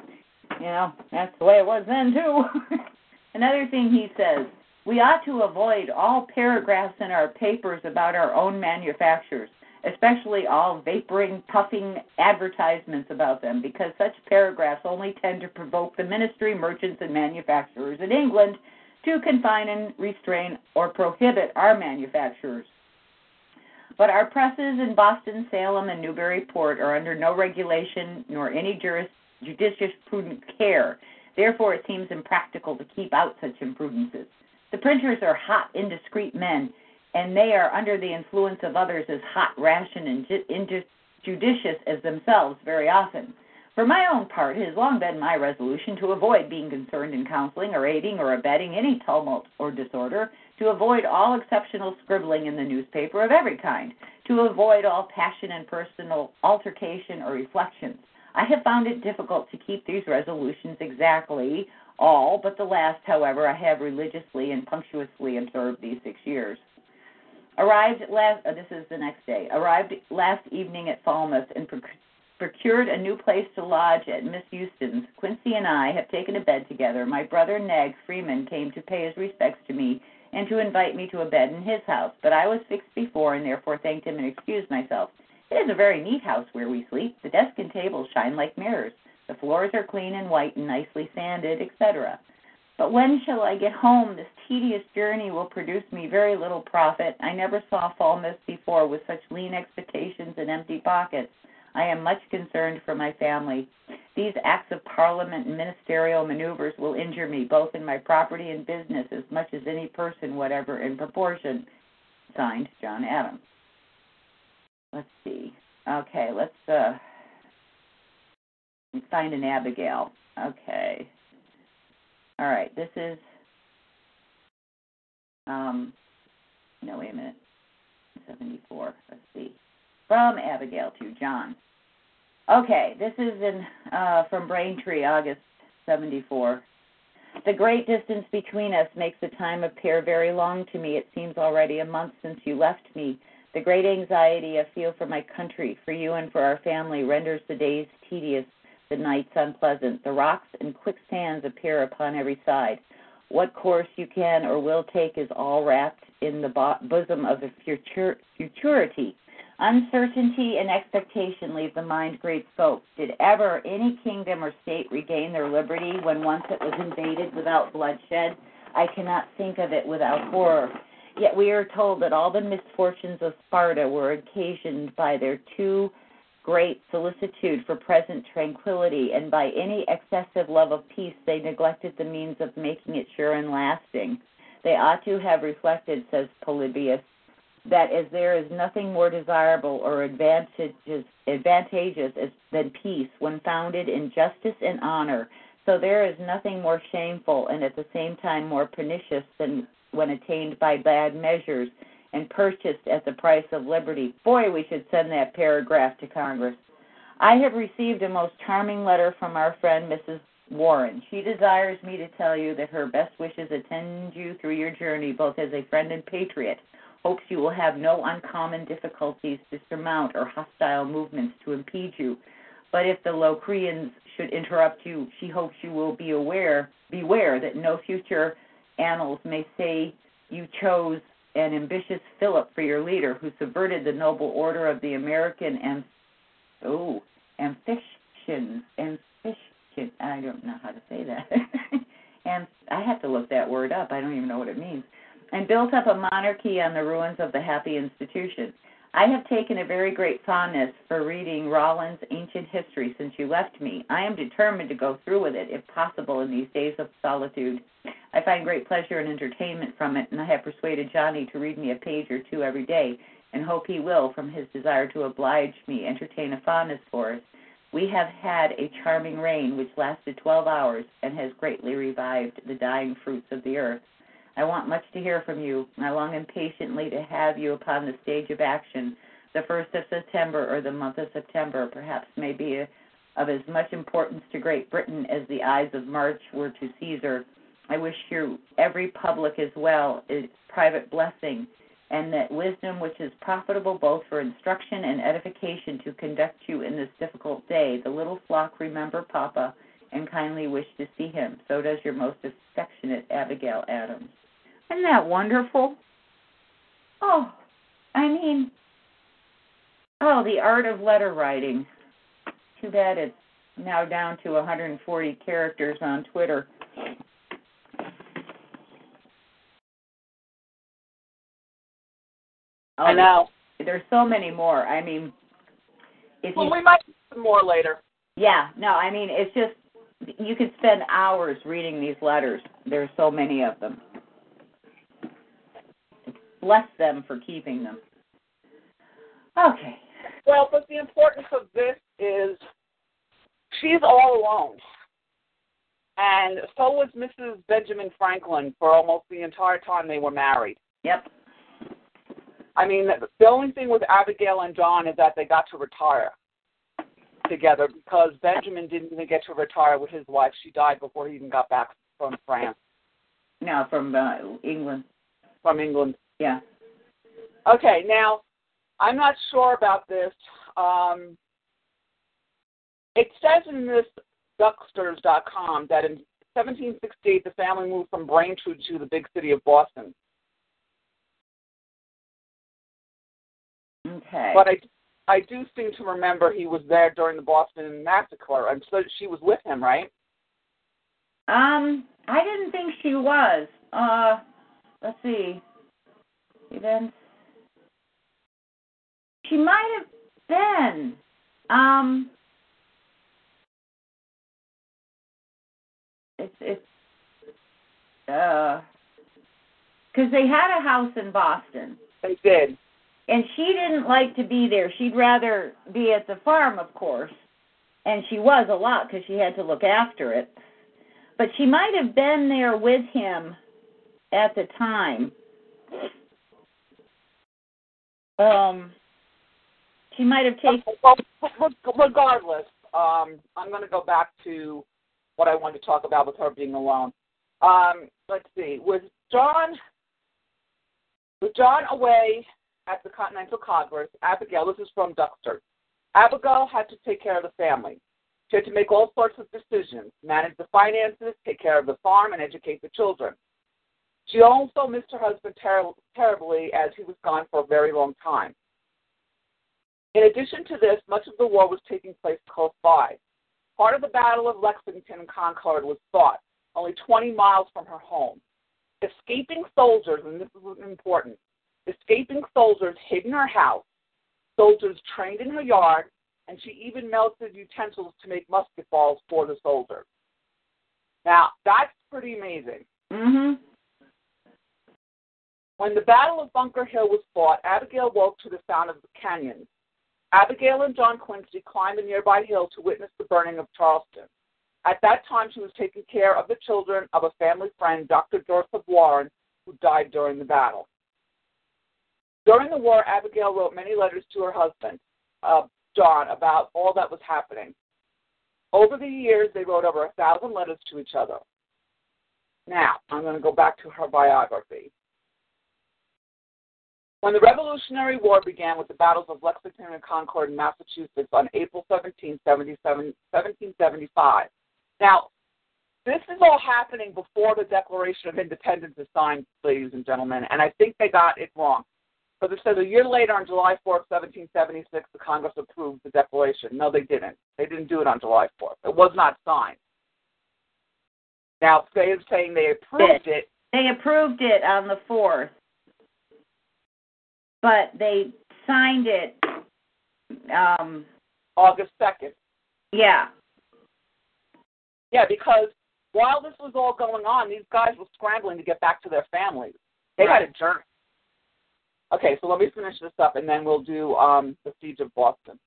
you know, that's the way it was then too. (laughs) Another thing he says, we ought to avoid all paragraphs in our papers about our own manufacturers, especially all vaporing, puffing advertisements about them, because such paragraphs only tend to provoke the ministry, merchants, and manufacturers in England to confine and restrain or prohibit our manufacturers. But our presses in Boston, Salem, and Newburyport are under no regulation nor any juris, judicious prudent care. Therefore, it seems impractical to keep out such imprudences. The printers are hot, indiscreet men, and they are under the influence of others as hot, rash, and injudicious as themselves very often. For my own part, it has long been my resolution to avoid being concerned in counseling or aiding or abetting any tumult or disorder, to avoid all exceptional scribbling in the newspaper of every kind, to avoid all passion and personal altercation or reflections. I have found it difficult to keep these resolutions exactly all, but the last, however, I have religiously and punctuously observed these six years. Arrived last, oh, this is the next day, arrived last evening at Falmouth and procured a new place to lodge at Miss Houston's. Quincy and I have taken a bed together. My brother Neg Freeman came to pay his respects to me and to invite me to a bed in his house, but I was fixed before and therefore thanked him and excused myself. It is a very neat house where we sleep. The desk and tables shine like mirrors. The floors are clean and white and nicely sanded, etc. But when shall I get home? This tedious journey will produce me very little profit. I never saw Falmouth before with such lean expectations and empty pockets. I am much concerned for my family. These acts of parliament and ministerial maneuvers will injure me, both in my property and business, as much as any person whatever in proportion. Signed, John Adams. Let's see. Okay, let's uh signed an Abigail. Okay. All right, this is um no wait a minute. Seventy four. Let's see. From Abigail to John. Okay, this is in uh, from Braintree, August 74. The great distance between us makes the time appear very long to me. It seems already a month since you left me. The great anxiety I feel for my country, for you, and for our family renders the days tedious, the nights unpleasant. The rocks and quicksands appear upon every side. What course you can or will take is all wrapped in the bo- bosom of a future- futurity Uncertainty and expectation leave the mind great scope. Did ever any kingdom or state regain their liberty when once it was invaded without bloodshed? I cannot think of it without horror. Yet we are told that all the misfortunes of Sparta were occasioned by their too great solicitude for present tranquillity, and by any excessive love of peace they neglected the means of making it sure and lasting. They ought to have reflected, says Polybius, that as there is nothing more desirable or advantageous, advantageous than peace when founded in justice and honor, so there is nothing more shameful and at the same time more pernicious than when attained by bad measures and purchased at the price of liberty. Boy, we should send that paragraph to Congress. I have received a most charming letter from our friend Mrs. Warren. She desires me to tell you that her best wishes attend you through your journey, both as a friend and patriot hopes you will have no uncommon difficulties to surmount or hostile movements to impede you. But if the Locrians should interrupt you, she hopes you will be aware, beware that no future annals may say you chose an ambitious Philip for your leader, who subverted the noble order of the American and oh amphibians, amphibian. I don't know how to say that. (laughs) and I have to look that word up. I don't even know what it means and built up a monarchy on the ruins of the happy institution. I have taken a very great fondness for reading Rollin's Ancient History since you left me. I am determined to go through with it, if possible, in these days of solitude. I find great pleasure and entertainment from it, and I have persuaded Johnny to read me a page or two every day, and hope he will, from his desire to oblige me, entertain a fondness for us. We have had a charming rain which lasted twelve hours and has greatly revived the dying fruits of the earth. I want much to hear from you. I long impatiently to have you upon the stage of action. The first of September or the month of September perhaps may be of as much importance to Great Britain as the Ides of March were to Caesar. I wish you every public as well as private blessing and that wisdom which is profitable both for instruction and edification to conduct you in this difficult day. The little flock remember Papa and kindly wish to see him. So does your most affectionate Abigail Adams. Isn't that wonderful? Oh, I mean, oh, the art of letter writing. Too bad it's now down to 140 characters on Twitter. Oh, I know. There's so many more. I mean, if Well, you we might some more later. Yeah, no, I mean it's just you could spend hours reading these letters. There's so many of them. Bless them for keeping them. Okay. Well, but the importance of this is she's all alone. And so was Mrs. Benjamin Franklin for almost the entire time they were married. Yep. I mean, the only thing with Abigail and John is that they got to retire together because Benjamin didn't even get to retire with his wife. She died before he even got back from France, No, from uh, England. from England. Yeah. Okay, now I'm not sure about this. Um, it says in this Ducksters.com that in 1768 the family moved from Braintree to the big city of Boston. Okay. But I, I do seem to remember he was there during the Boston Massacre, and so she was with him, right? Um, I didn't think she was. Uh, let's see. Events. She might have been. Um, it's it's uh, because they had a house in Boston, They did. and she didn't like to be there. She'd rather be at the farm, of course, and she was a lot because she had to look after it. But she might have been there with him at the time. Um, she might have taken. Well, regardless, um, I'm going to go back to what I wanted to talk about with her being alone. Um, let's see. Was John was John away at the Continental Congress? Abigail, this is from Duxter. Abigail had to take care of the family. She had to make all sorts of decisions, manage the finances, take care of the farm, and educate the children. She also missed her husband ter- terribly as he was gone for a very long time. In addition to this, much of the war was taking place close by. Part of the Battle of Lexington and Concord was fought only 20 miles from her home. Escaping soldiers, and this is important, escaping soldiers hid in her house, soldiers trained in her yard, and she even melted utensils to make musket balls for the soldiers. Now, that's pretty amazing. Mhm. When the Battle of Bunker Hill was fought, Abigail woke to the sound of the canyons. Abigail and John Quincy climbed a nearby hill to witness the burning of Charlestown. At that time, she was taking care of the children of a family friend, Dr. Joseph Warren, who died during the battle. During the war, Abigail wrote many letters to her husband, uh, John, about all that was happening. Over the years, they wrote over a thousand letters to each other. Now, I'm going to go back to her biography. When the Revolutionary War began with the battles of Lexington and Concord in Massachusetts on April 17, 1775. Now, this is all happening before the Declaration of Independence is signed, ladies and gentlemen, and I think they got it wrong. Because it says a year later, on July 4, 1776, the Congress approved the Declaration. No, they didn't. They didn't do it on July 4th. It was not signed. Now, they're saying they approved it. They approved it on the fourth, but they signed it. Um, August 2nd. yeah. Yeah, because while this was all going on, these guys were scrambling to get back to their families. They Right. had a journey. Okay, so let me finish this up, and then we'll do um, the siege of Boston.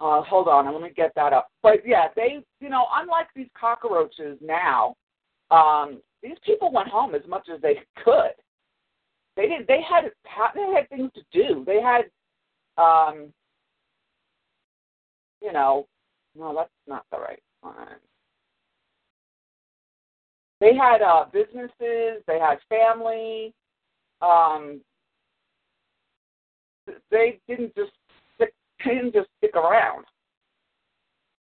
Uh, hold on, let me get that up. But yeah, they, you know, unlike these cockroaches now, um, these people went home as much as they (laughs) could. They did. They had they had things to do. They had, um, you know, no, that's not the right one. They had uh, businesses. They had family. Um, they didn't just stick, (laughs) they didn't just stick around.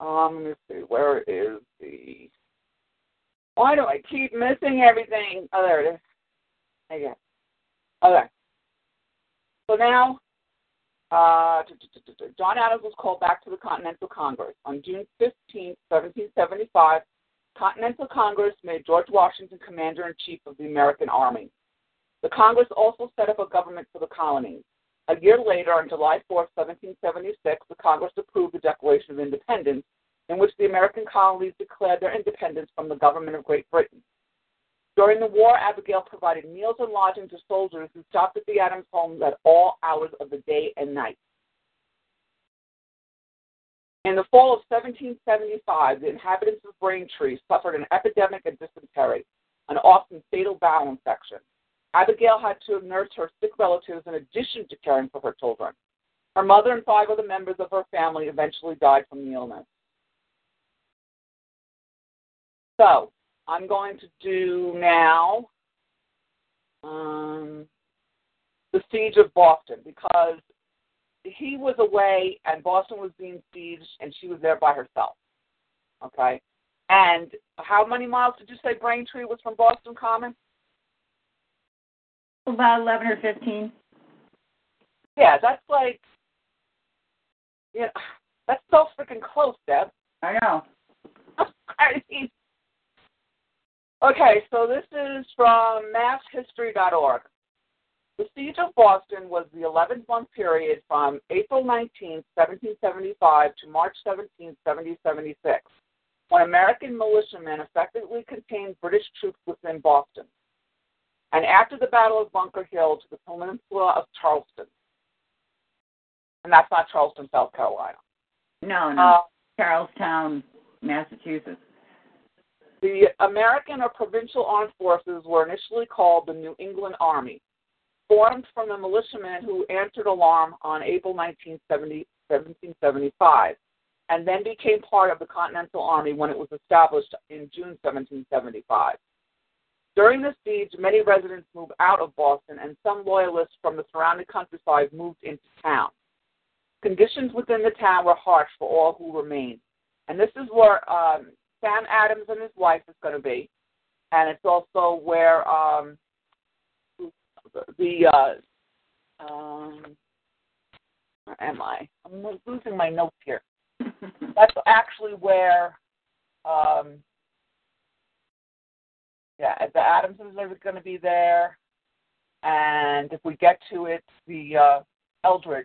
Um, let me see, where is the? Why do I keep missing everything? Oh, there it is. Okay. Okay. So now, uh, John Adams was called back to the Continental Congress on June 15, 1775. Continental Congress made George Washington commander in chief of the American Army. The Congress also set up a government for the colonies. A year later, on July 4, 1776, the Congress approved the Declaration of Independence, in which the American colonies declared their independence from the government of Great Britain. During the war, Abigail provided meals and lodging to soldiers who stopped at the Adams homes at all hours of the day and night. In the fall of 1775, the inhabitants of Braintree suffered an epidemic of dysentery, an often fatal bowel infection. Abigail had to nurse her sick relatives in addition to caring for her children. Her mother and five other members of her family eventually died from the illness. So, I'm going to do now um, the siege of Boston because he was away and Boston was being sieged and she was there by herself. Okay? And how many miles did you say Braintree was from Boston Common? About 11 or 15. Yeah, that's like, know, that's so freaking close, Deb. I know. (laughs) I mean, okay, so this is from masshistory.org. The Siege of Boston was the 11 month period from April 19, 1775 to March 17, 1776, when American militiamen effectively contained British troops within Boston, and after the Battle of Bunker Hill to the peninsula of Charlestown. And that's not Charleston, South Carolina. No, no. Uh, Charlestown, Massachusetts. The American or provincial armed forces were initially called the New England Army, formed from the militiamen who answered alarm on April 19, 1775, and then became part of the Continental Army when it was established in June 1775. During the siege, many residents moved out of Boston, and some loyalists from the surrounding countryside moved into town. Conditions within the town were harsh for all who remained. And this is where um, Sam Adams and his wife is going to be. And it's also where um, the, uh, um, where am I? I'm losing my notes here. (laughs) That's actually where, um, yeah, the Adamses are going to be there. And if we get to it, the uh, Elbridge,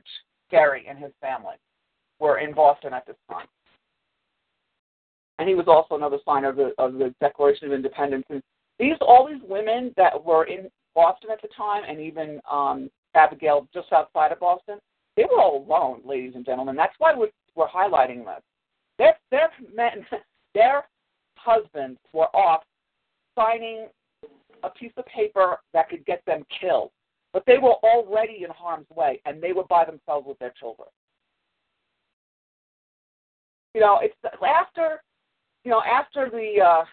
Gerry, and his family were in Boston at this time. And he was also another signer of the of the Declaration of Independence. And these all these women that were in Boston at the time, and even um, Abigail just outside of Boston, they were all alone, ladies and gentlemen. That's why we're, we're highlighting this. Their their men, (laughs) their husbands were off signing a piece of paper that could get them killed, but they were already in harm's way, and they were by themselves with their children. You know, it's after, you know, after the uh,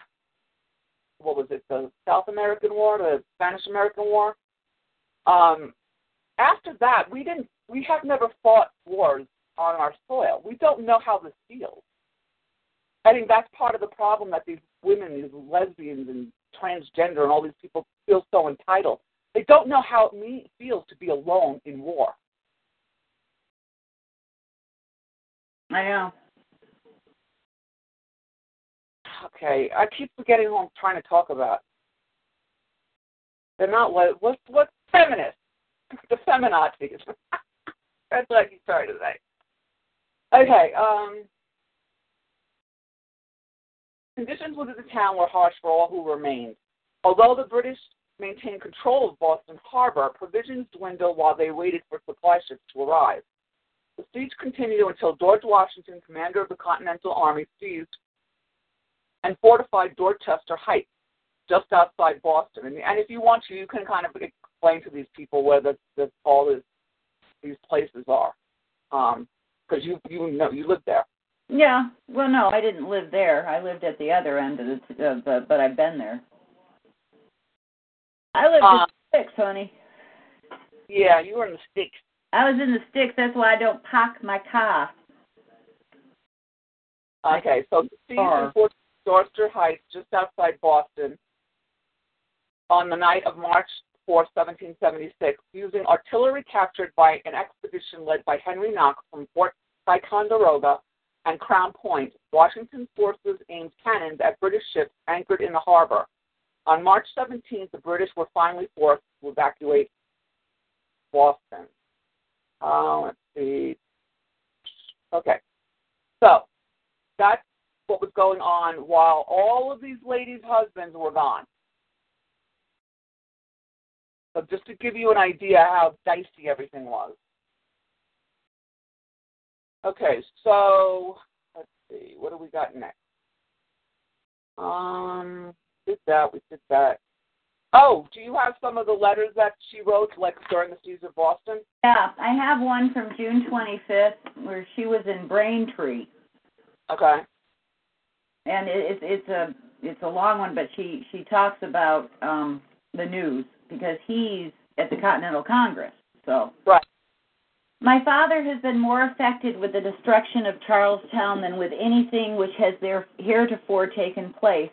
what was it, the South American War, the Spanish American War. Um, after that, we didn't, we have never fought wars on our soil. We don't know how this feels. I think that's part of the problem that these women, these lesbians and transgender and all these people feel so entitled. They don't know how it feels to be alone in war. I know. Okay, I keep forgetting who I'm trying to talk about. They're not what what's what's feminist? (laughs) The feminazis. That's what I keep trying to say. Okay, um conditions within the town were harsh for all who remained. Although the British maintained control of Boston Harbor, provisions dwindled while they waited for supply ships to arrive. The siege continued until George Washington, commander of the Continental Army, seized and fortified Dorchester Heights, just outside Boston. And, and if you want to, you can kind of explain to these people where the, the all this, these places are, because um, you you know you live there. Yeah. Well, no, I didn't live there. I lived at the other end of the, of the but I've been there. I lived Um, in six, honey. Yeah, you were in the sticks. I was in the sticks. That's why I don't park my car. Okay, so the Far. in Dorchester Heights, just outside Boston, on the night of March 4, 1776, using artillery captured by an expedition led by Henry Knox from Fort Ticonderoga and Crown Point. Washington's forces aimed cannons at British ships anchored in the harbor. On March 17th, the British were finally forced to evacuate Boston. Uh, let's see. Okay, so that's what was going on while all of these ladies' husbands were gone. So just to give you an idea how dicey everything was. Okay, so let's see, what do we got next? Um, did that, we did that. Oh, do you have some of the letters that she wrote, like during the siege of Boston? Yeah, I have one from June 25th where she was in Braintree, Okay. And it, it's it's a it's a long one, but she she talks about um the news because he's at the Continental Congress. So Right. My father has been more affected with the destruction of Charlestown than with anything which has there heretofore taken place.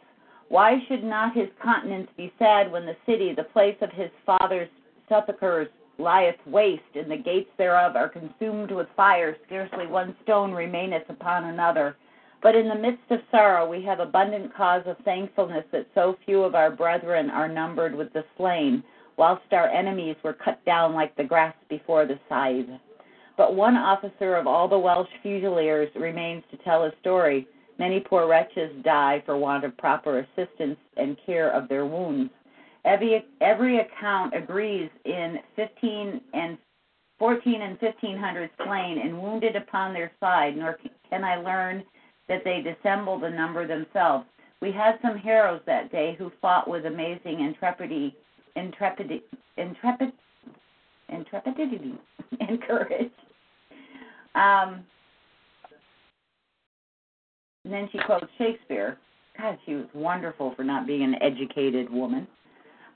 Why should not his countenance be sad when the city, the place of his father's sepulchres, lieth waste, and the gates thereof are consumed with fire, scarcely one stone remaineth upon another? But in the midst of sorrow we have abundant cause of thankfulness that so few of our brethren are numbered with the slain, whilst our enemies were cut down like the grass before the scythe. But one officer of all the Welsh Fusiliers remains to tell his story. Many poor wretches die for want of proper assistance and care of their wounds. Every, every account agrees in 15 and 14 and 1500 slain and wounded upon their side, nor can I learn that they dissemble the number themselves. We had some heroes that day who fought with amazing intrepidity, intrepidity, intrepid, intrepidity, (laughs) and courage. Um, and then she quotes Shakespeare. God, she was wonderful for not being an educated woman.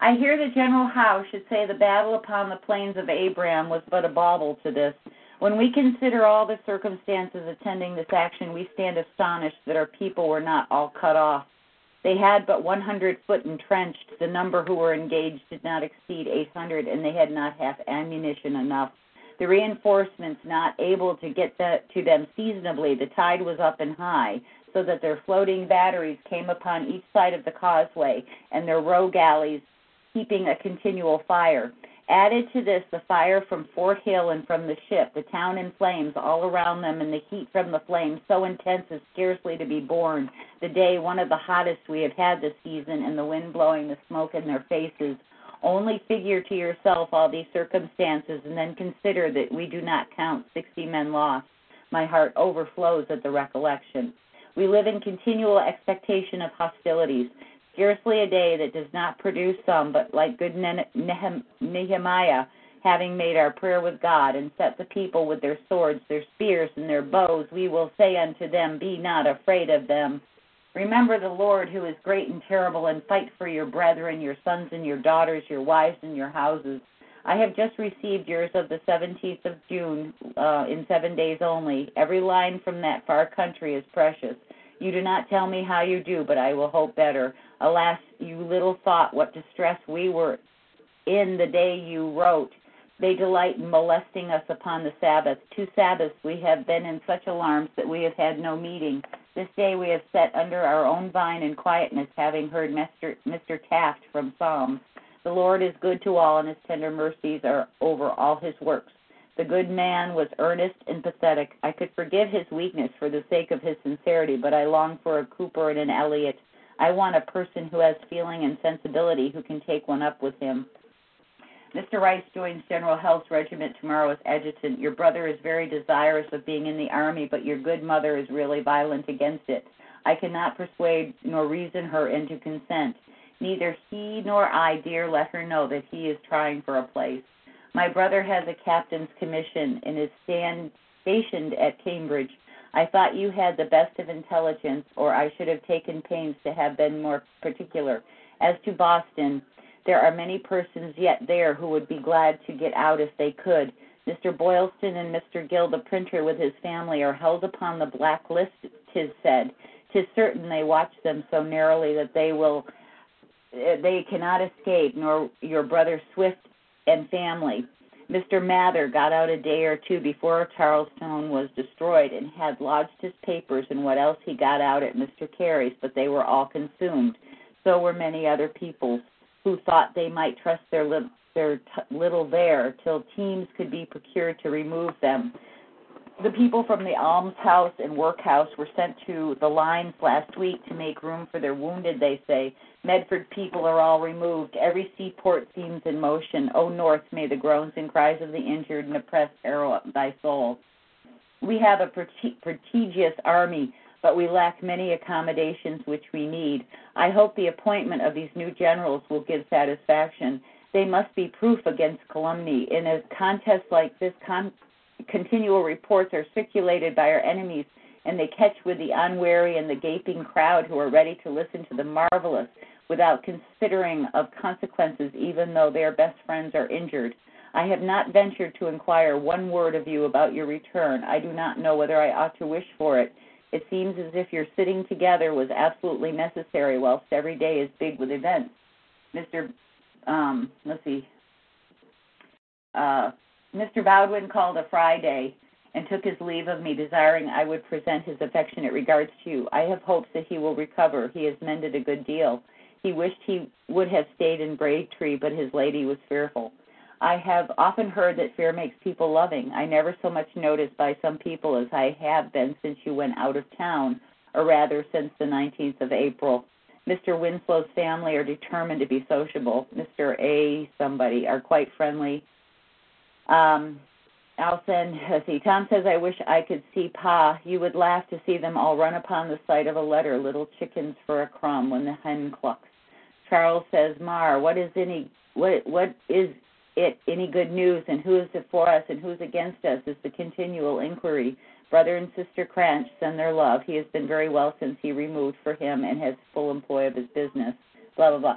I hear that General Howe should say the battle upon the plains of Abraham was but a bauble to this. When we consider all the circumstances attending this action, we stand astonished that our people were not all cut off. They had but 100 foot entrenched. The number who were engaged did not exceed 800, and they had not half ammunition enough. The reinforcements not able to get the, to them seasonably, the tide was up and high, so that their floating batteries came upon each side of the causeway, and their row galleys keeping a continual fire. Added to this, the fire from Fort Hill and from the ship, the town in flames all around them, and the heat from the flames so intense as scarcely to be borne. The day one of the hottest we have had this season, and the wind blowing the smoke in their faces. Only figure to yourself all these circumstances, and then consider that we do not count sixty men lost. My heart overflows at the recollection. We live in continual expectation of hostilities scarcely a day that does not produce some, but like good Nehemiah, having made our prayer with God and set the people with their swords, their spears, and their bows, we will say unto them, Be not afraid of them. Remember the Lord who is great and terrible, and fight for your brethren, your sons and your daughters, your wives and your houses. I have just received yours of the 17th of June uh, in seven days only. Every line from that far country is precious. You do not tell me how you do, but I will hope better. Alas, you little thought what distress we were in the day you wrote. They delight in molesting us upon the Sabbath. Two Sabbaths we have been in such alarms that we have had no meeting. This day we have sat under our own vine in quietness, having heard Mr. Taft from Psalms. The Lord is good to all, and his tender mercies are over all his works. The good man was earnest and pathetic. I could forgive his weakness for the sake of his sincerity, but I long for a Cooper and an Eliot. I want a person who has feeling and sensibility who can take one up with him. Mr. Rice joins General Heath's regiment tomorrow as adjutant. Your brother is very desirous of being in the army, but your good mother is really violent against it. I cannot persuade nor reason her into consent. Neither he nor I dare let her know that he is trying for a place. My brother has a captain's commission and is stand, stationed at Cambridge. I thought you had the best of intelligence, or I should have taken pains to have been more particular. As to Boston, there are many persons yet there who would be glad to get out if they could. Mr. Boylston and Mr. Gill, the printer, with his family, are held upon the black list, tis said. Tis certain they watch them so narrowly that they will uh, they cannot escape, nor your brother Swift and family. Mr. Mather got out a day or two before Charlestown was destroyed and had lodged his papers and what else he got out at Mr. Carey's, but they were all consumed. So were many other peoples who thought they might trust their little, their t- little there till teams could be procured to remove them. The people from the almshouse and workhouse were sent to the lines last week to make room for their wounded, they say. Medford people are all removed. Every seaport seems in motion. O North, may the groans and cries of the injured and oppressed arrow up thy soul. We have a prodigious army, but we lack many accommodations which we need. I hope the appointment of these new generals will give satisfaction. They must be proof against calumny. In a contest like this, con- continual reports are circulated by our enemies, and they catch with the unwary and the gaping crowd who are ready to listen to the marvelous without considering of consequences, even though their best friends are injured. I have not ventured to inquire one word of you about your return. I do not know whether I ought to wish for it. It seems as if your sitting together was absolutely necessary, whilst every day is big with events. Mr. Um, let's see. Uh, Mr. Bowdoin called a Friday and took his leave of me, desiring I would present his affectionate regards to you. I have hopes that he will recover. He has mended a good deal. He wished he would have stayed in Braintree, but his lady was fearful. I have often heard that fear makes people loving. I never so much noticed by some people as I have been since you went out of town, or rather since the 19th of April. Mr. Winslow's family are determined to be sociable. Mr. A. somebody are quite friendly. Um, let's see, Tom says, I wish I could see Pa. You would laugh to see them all run upon the sight of a letter, little chickens for a crumb when the hen clucks. Charles says, Mar, what is any, what, what is it any good news, and who is it for us, and who's against us, is the continual inquiry. Brother and Sister Cranch send their love. He has been very well since he removed for him and has full employ of his business. Blah blah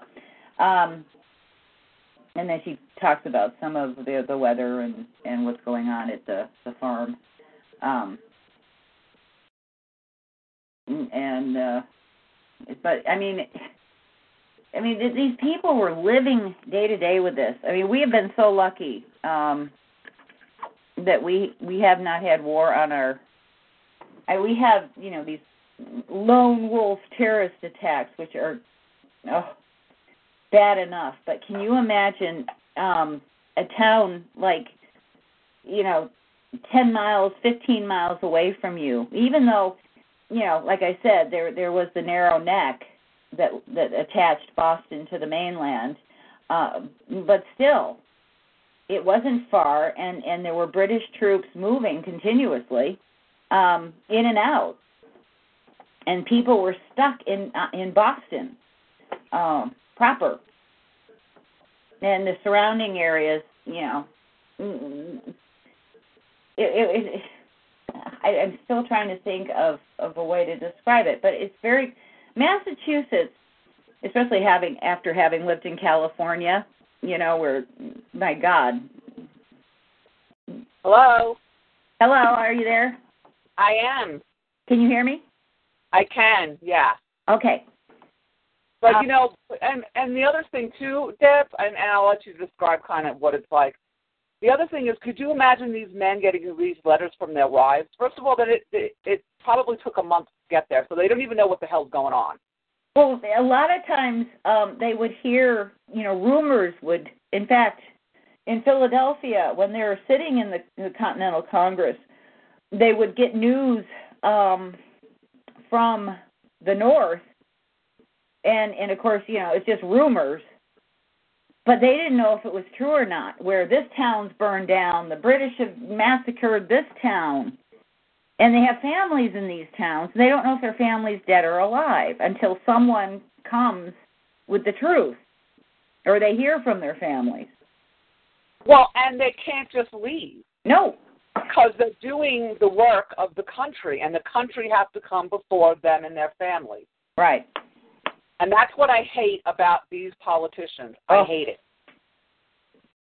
blah. Um, and then she talks about some of the the weather and and what's going on at the the farm. Um, and uh, but I mean, I mean these people were living day to day with this. I mean, we have been so lucky um, that we we have not had war on our. I, we have you know these lone wolf terrorist attacks, which are oh bad enough. But can you imagine um, a town like, you know, 10 miles, 15 miles away from you, even though, you know, like I said, there there was the narrow neck that that attached Boston to the mainland, uh, but still, it wasn't far, and and there were British troops moving continuously um, in and out, and people were stuck in uh, in Boston. Um, proper. And the surrounding areas, you know, mm, it, it, it, I, I'm still trying to think of of a way to describe it, but it's very Massachusetts, especially having after having lived in California, you know, where my God. Hello. Hello, are you there? I am. Can you hear me? I can. Yeah. Okay. But you know, and and the other thing too, Deb, and, and I'll let you describe kind of what it's like. The other thing is, could you imagine these men getting these letters from their wives? First of all, that it, it it probably took a month to get there, so they don't even know what the hell's going on. Well, a lot of times um, they would hear, you know, rumors would. In fact, in Philadelphia, when they were sitting in the, the Continental Congress, they would get news um, from the North and and of course you know it's just rumors. But they didn't know if it was true or not. Where this town's burned down the british have massacred this town. And they have families in these towns. And they don't know if their family's dead or alive until someone comes with the truth. Or they hear from their families. Well and they can't just leave. No. Because they're doing the work of the country. And the country has to come before them and their families right and that's what I hate about these politicians. Oh. I hate it.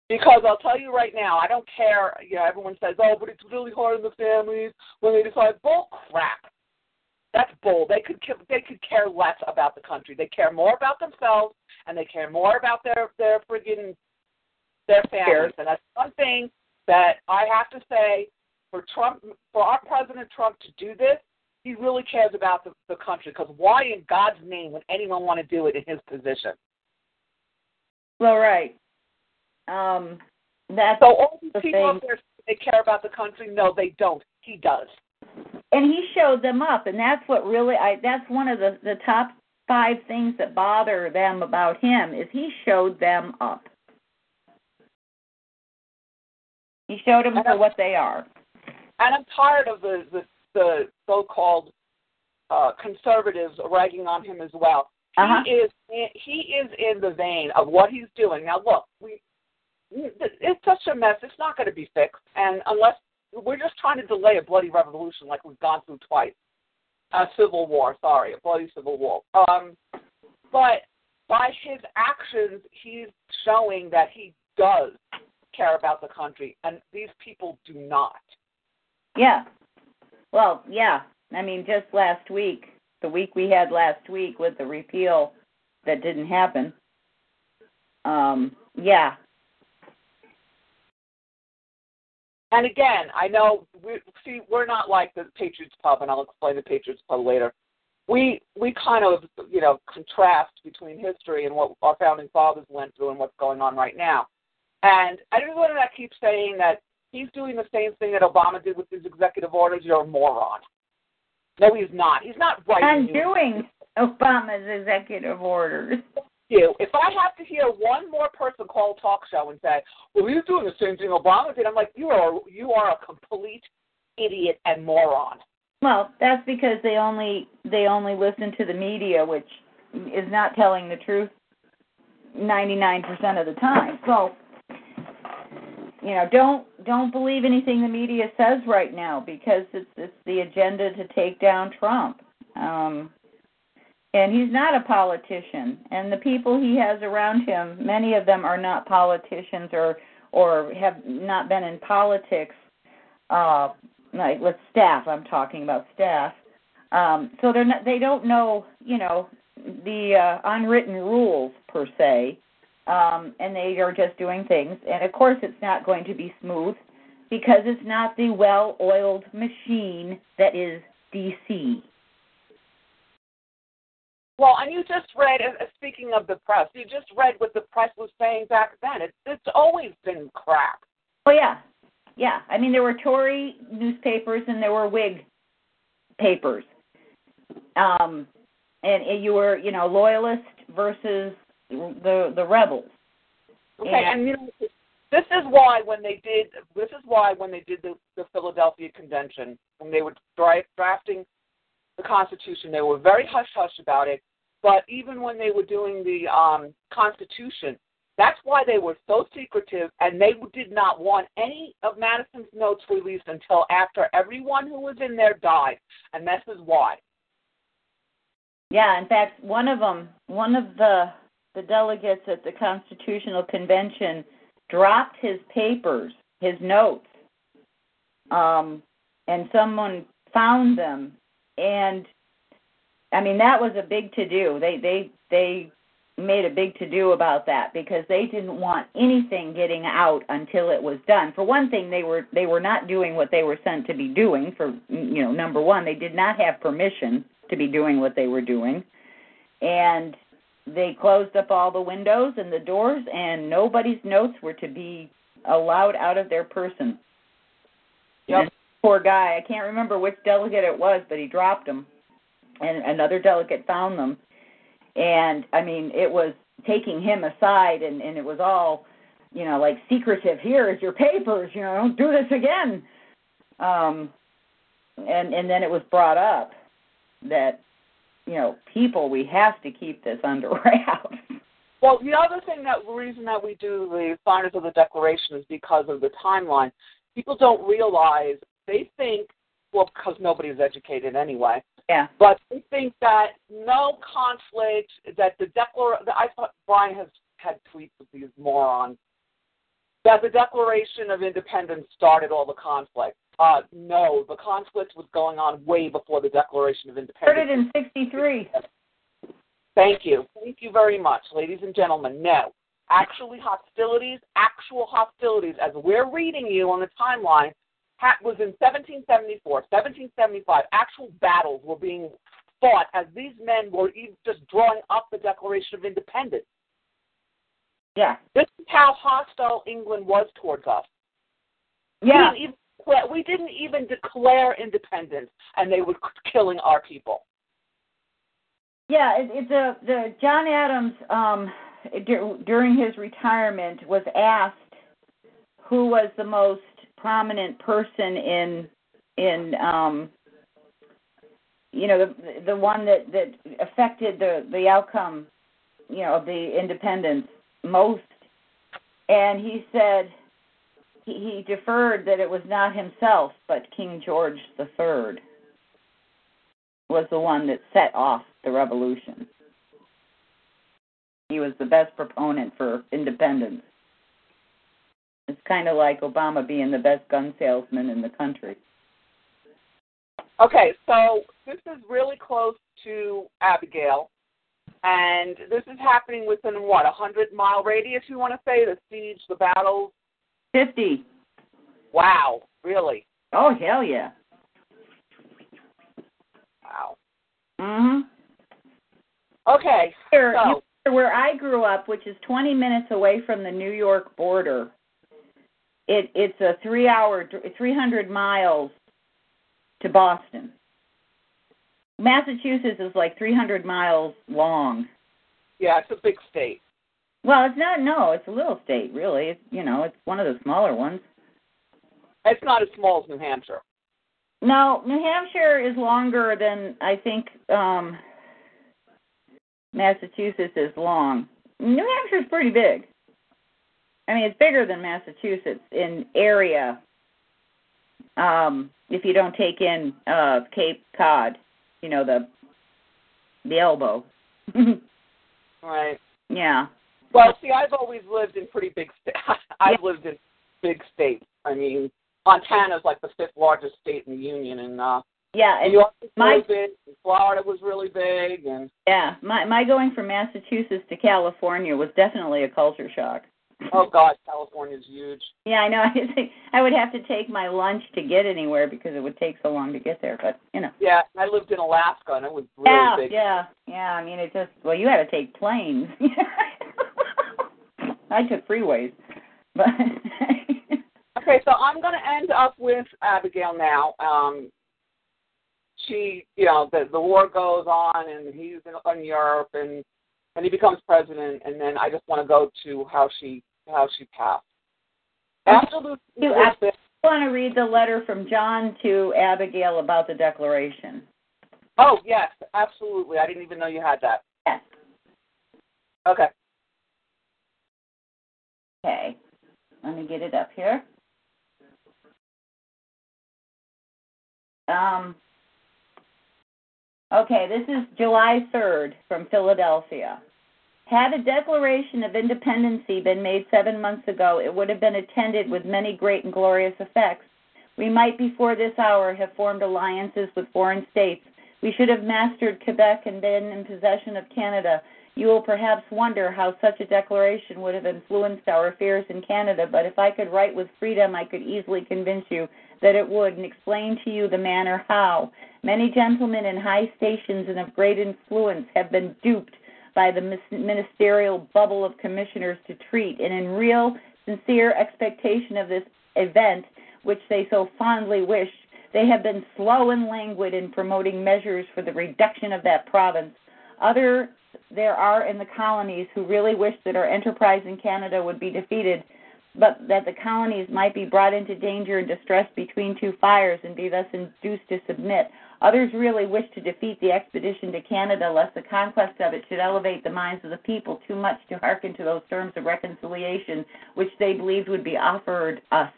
Because I'll tell you right now, I don't care. You know, everyone says, "Oh, but it's really hard on the families when they decide." Bull crap. That's bull. They could they could care less about the country. They care more about themselves, and they care more about their their friggin' their families. And that's one thing that I have to say for Trump, for our President Trump to do this, he really cares about the, the country. Because why in God's name would anyone want to do it in his position? Well, right. Um, that's So all these the people thing. up there they care about the country. No, they don't. He does. and he showed them up, and that's what really I. That's one of the the top five things that bother them about him is he showed them up. He showed them for what they are. And I'm tired of the the, the so-called uh, conservatives ragging on him as well. Uh-huh. He is he is in the vein of what he's doing. Now, look, we it's such a mess. It's not going to be fixed, and unless we're just trying to delay a bloody revolution like we've gone through twice, a civil war. Sorry, a bloody civil war. Um, but by his actions, he's showing that he does care about the country, and these people do not. Yeah. Well, yeah. I mean, just last week, the week we had last week with the repeal that didn't happen. Um, yeah. And again, I know we see we're not like the Patriots Pub, and I'll explain the Patriots Pub later. We we kind of you know contrast between history and what our founding fathers went through and what's going on right now. And everyone that keeps saying that he's doing the same thing that Obama did with his executive orders, you're a moron. No, he's not. He's not right. I'm doing Obama's executive orders. you. If I have to hear one more person call a talk show and say, "Well, he's doing the same thing Obama did," I'm like, "You are you are a complete idiot and moron." Well, that's because they only they only listen to the media, which is not telling the truth 99% of the time. So, you know, don't don't believe anything the media says right now because it's it's the agenda to take down Trump. Um and he's not a politician. And the people he has around him, many of them are not politicians or or have not been in politics uh like with staff i'm talking about staff. Um so they're not they don't know you know the uh, unwritten rules per se um and they are just doing things and of course it's not going to be smooth because it's not the well oiled machine that is dc Well, and you just read. Speaking of the press, you just read what the press was saying back then. It's it's always been crap. oh yeah yeah i mean there were tory newspapers and there were whig papers um and you were you know loyalist versus the the rebels Okay, Yeah. and you know, this is why when they did this is why when they did the, the Philadelphia Convention, when they were dra- drafting the Constitution, they were very hush hush about it. But even when they were doing the um, Constitution, that's why they were so secretive, and they did not want any of Madison's notes released until after everyone who was in there died, and this is why. Yeah, in fact, one of them, one of the the delegates at the Constitutional Convention dropped his papers, his notes, um, and someone found them, and I mean that was a big to do. They they they made a big to do about that because they didn't want anything getting out until it was done. For one thing, they were they were not doing what they were sent to be doing. For you know, number one, they did not have permission to be doing what they were doing, and they closed up all the windows and the doors, and nobody's notes were to be allowed out of their person. Yep. Poor guy, I can't remember which delegate it was, but he dropped them, and another delegate found them, and I mean it was taking him aside, and and it was all, you know, like secretive. Here is your papers. You know, don't do this again. Um, and and then it was brought up that you know people we have to keep this under (laughs) wraps. Well, the other thing that reason that we do the signers of the Declaration is because of the timeline. People don't realize they think well because nobody's educated anyway. Yeah. But they think that no conflict, that the declaration. I thought Brian has had tweets of these morons. That the Declaration of Independence started all the conflict. Uh, no, the conflict was going on way before the Declaration of Started Independence. in 63. Thank you. Thank you very much, ladies and gentlemen. No. Actually, hostilities, actual hostilities, as we're reading you on the timeline, was in 1774, 1775. Actual battles were being fought as these men were even just drawing up the Declaration of Independence. Yeah. This is how hostile England was towards us. Yeah. We didn't even, declare- we didn't even declare independence, and they were killing our people. Yeah, it, it's a the John Adams um dur- during his retirement was asked who was the most prominent person in in um you know the the one that that affected the the outcome you know of the independence most and he said he, he deferred that it was not himself but King George the Third was the one that set off the revolution. He was the best proponent for independence. It's kind of like Obama being the best gun salesman in the country. Okay, so this is really close to Abigail, and this is happening within what a hundred mile radius. You want to say the siege, the battles? 50. Wow, really? Oh, hell yeah. Wow. Mhm. Okay, Here, so where I grew up, which is 20 minutes away from the New York border, it it's a 3-hour dr- 300 miles to Boston. Massachusetts is like 300 miles long. yeah, it's a big state. Well, it's not. No, it's a little state, really. It's you know, it's one of the smaller ones. It's not as small as New Hampshire. No, New Hampshire is longer than I think um Massachusetts is long. New Hampshire's pretty big. I mean, it's bigger than Massachusetts in area. Um, if you don't take in uh Cape Cod, you know the the elbow. (laughs) Right. yeah. Well, see, I've always lived in pretty big states. (laughs) I've lived in big states. I mean, Montana's like the fifth largest state in the union, and uh, Yeah, New and York was my- really big, and Florida was really big, and yeah, my my going from Massachusetts to California was definitely a culture shock. Oh god, California's huge. Yeah, I know. (laughs) I think I would have to take my lunch to get anywhere because it would take so long to get there. But you know. Yeah, I lived in Alaska, and it was really yeah, big. yeah, yeah. I mean, it just well, you had to take planes. (laughs) I took freeways, but (laughs) Okay, so I'm going to end up with Abigail now. Um, she, you know, the the war goes on, and he's in, in Europe, and and he becomes president, and then I just want to go to how she how she passed. Lu- I want to read the letter from John to Abigail about the Declaration. oh yes, absolutely. I didn't even know you had that. Yes. Okay. Okay. Let me get it up here. Um, okay, this is July 3rd from Philadelphia. Had a Declaration of Independence been made seven months ago, it would have been attended with many great and glorious effects. We might before this hour have formed alliances with foreign states. We should have mastered Quebec and been in possession of Canada. You will perhaps wonder how such a declaration would have influenced our affairs in Canada, but if I could write with freedom, I could easily convince you that it would and explain to you the manner how. Many gentlemen in high stations and of great influence have been duped by the ministerial bubble of commissioners to treat, and in real, sincere expectation of this event, which they so fondly wish, they have been slow and languid in promoting measures for the reduction of that province. Other there are in the colonies who really wish that our enterprise in Canada would be defeated, but that the colonies might be brought into danger and distress between two fires and be thus induced to submit. Others really wish to defeat the expedition to Canada, lest the conquest of it should elevate the minds of the people too much to hearken to those terms of reconciliation which they believed would be offered us.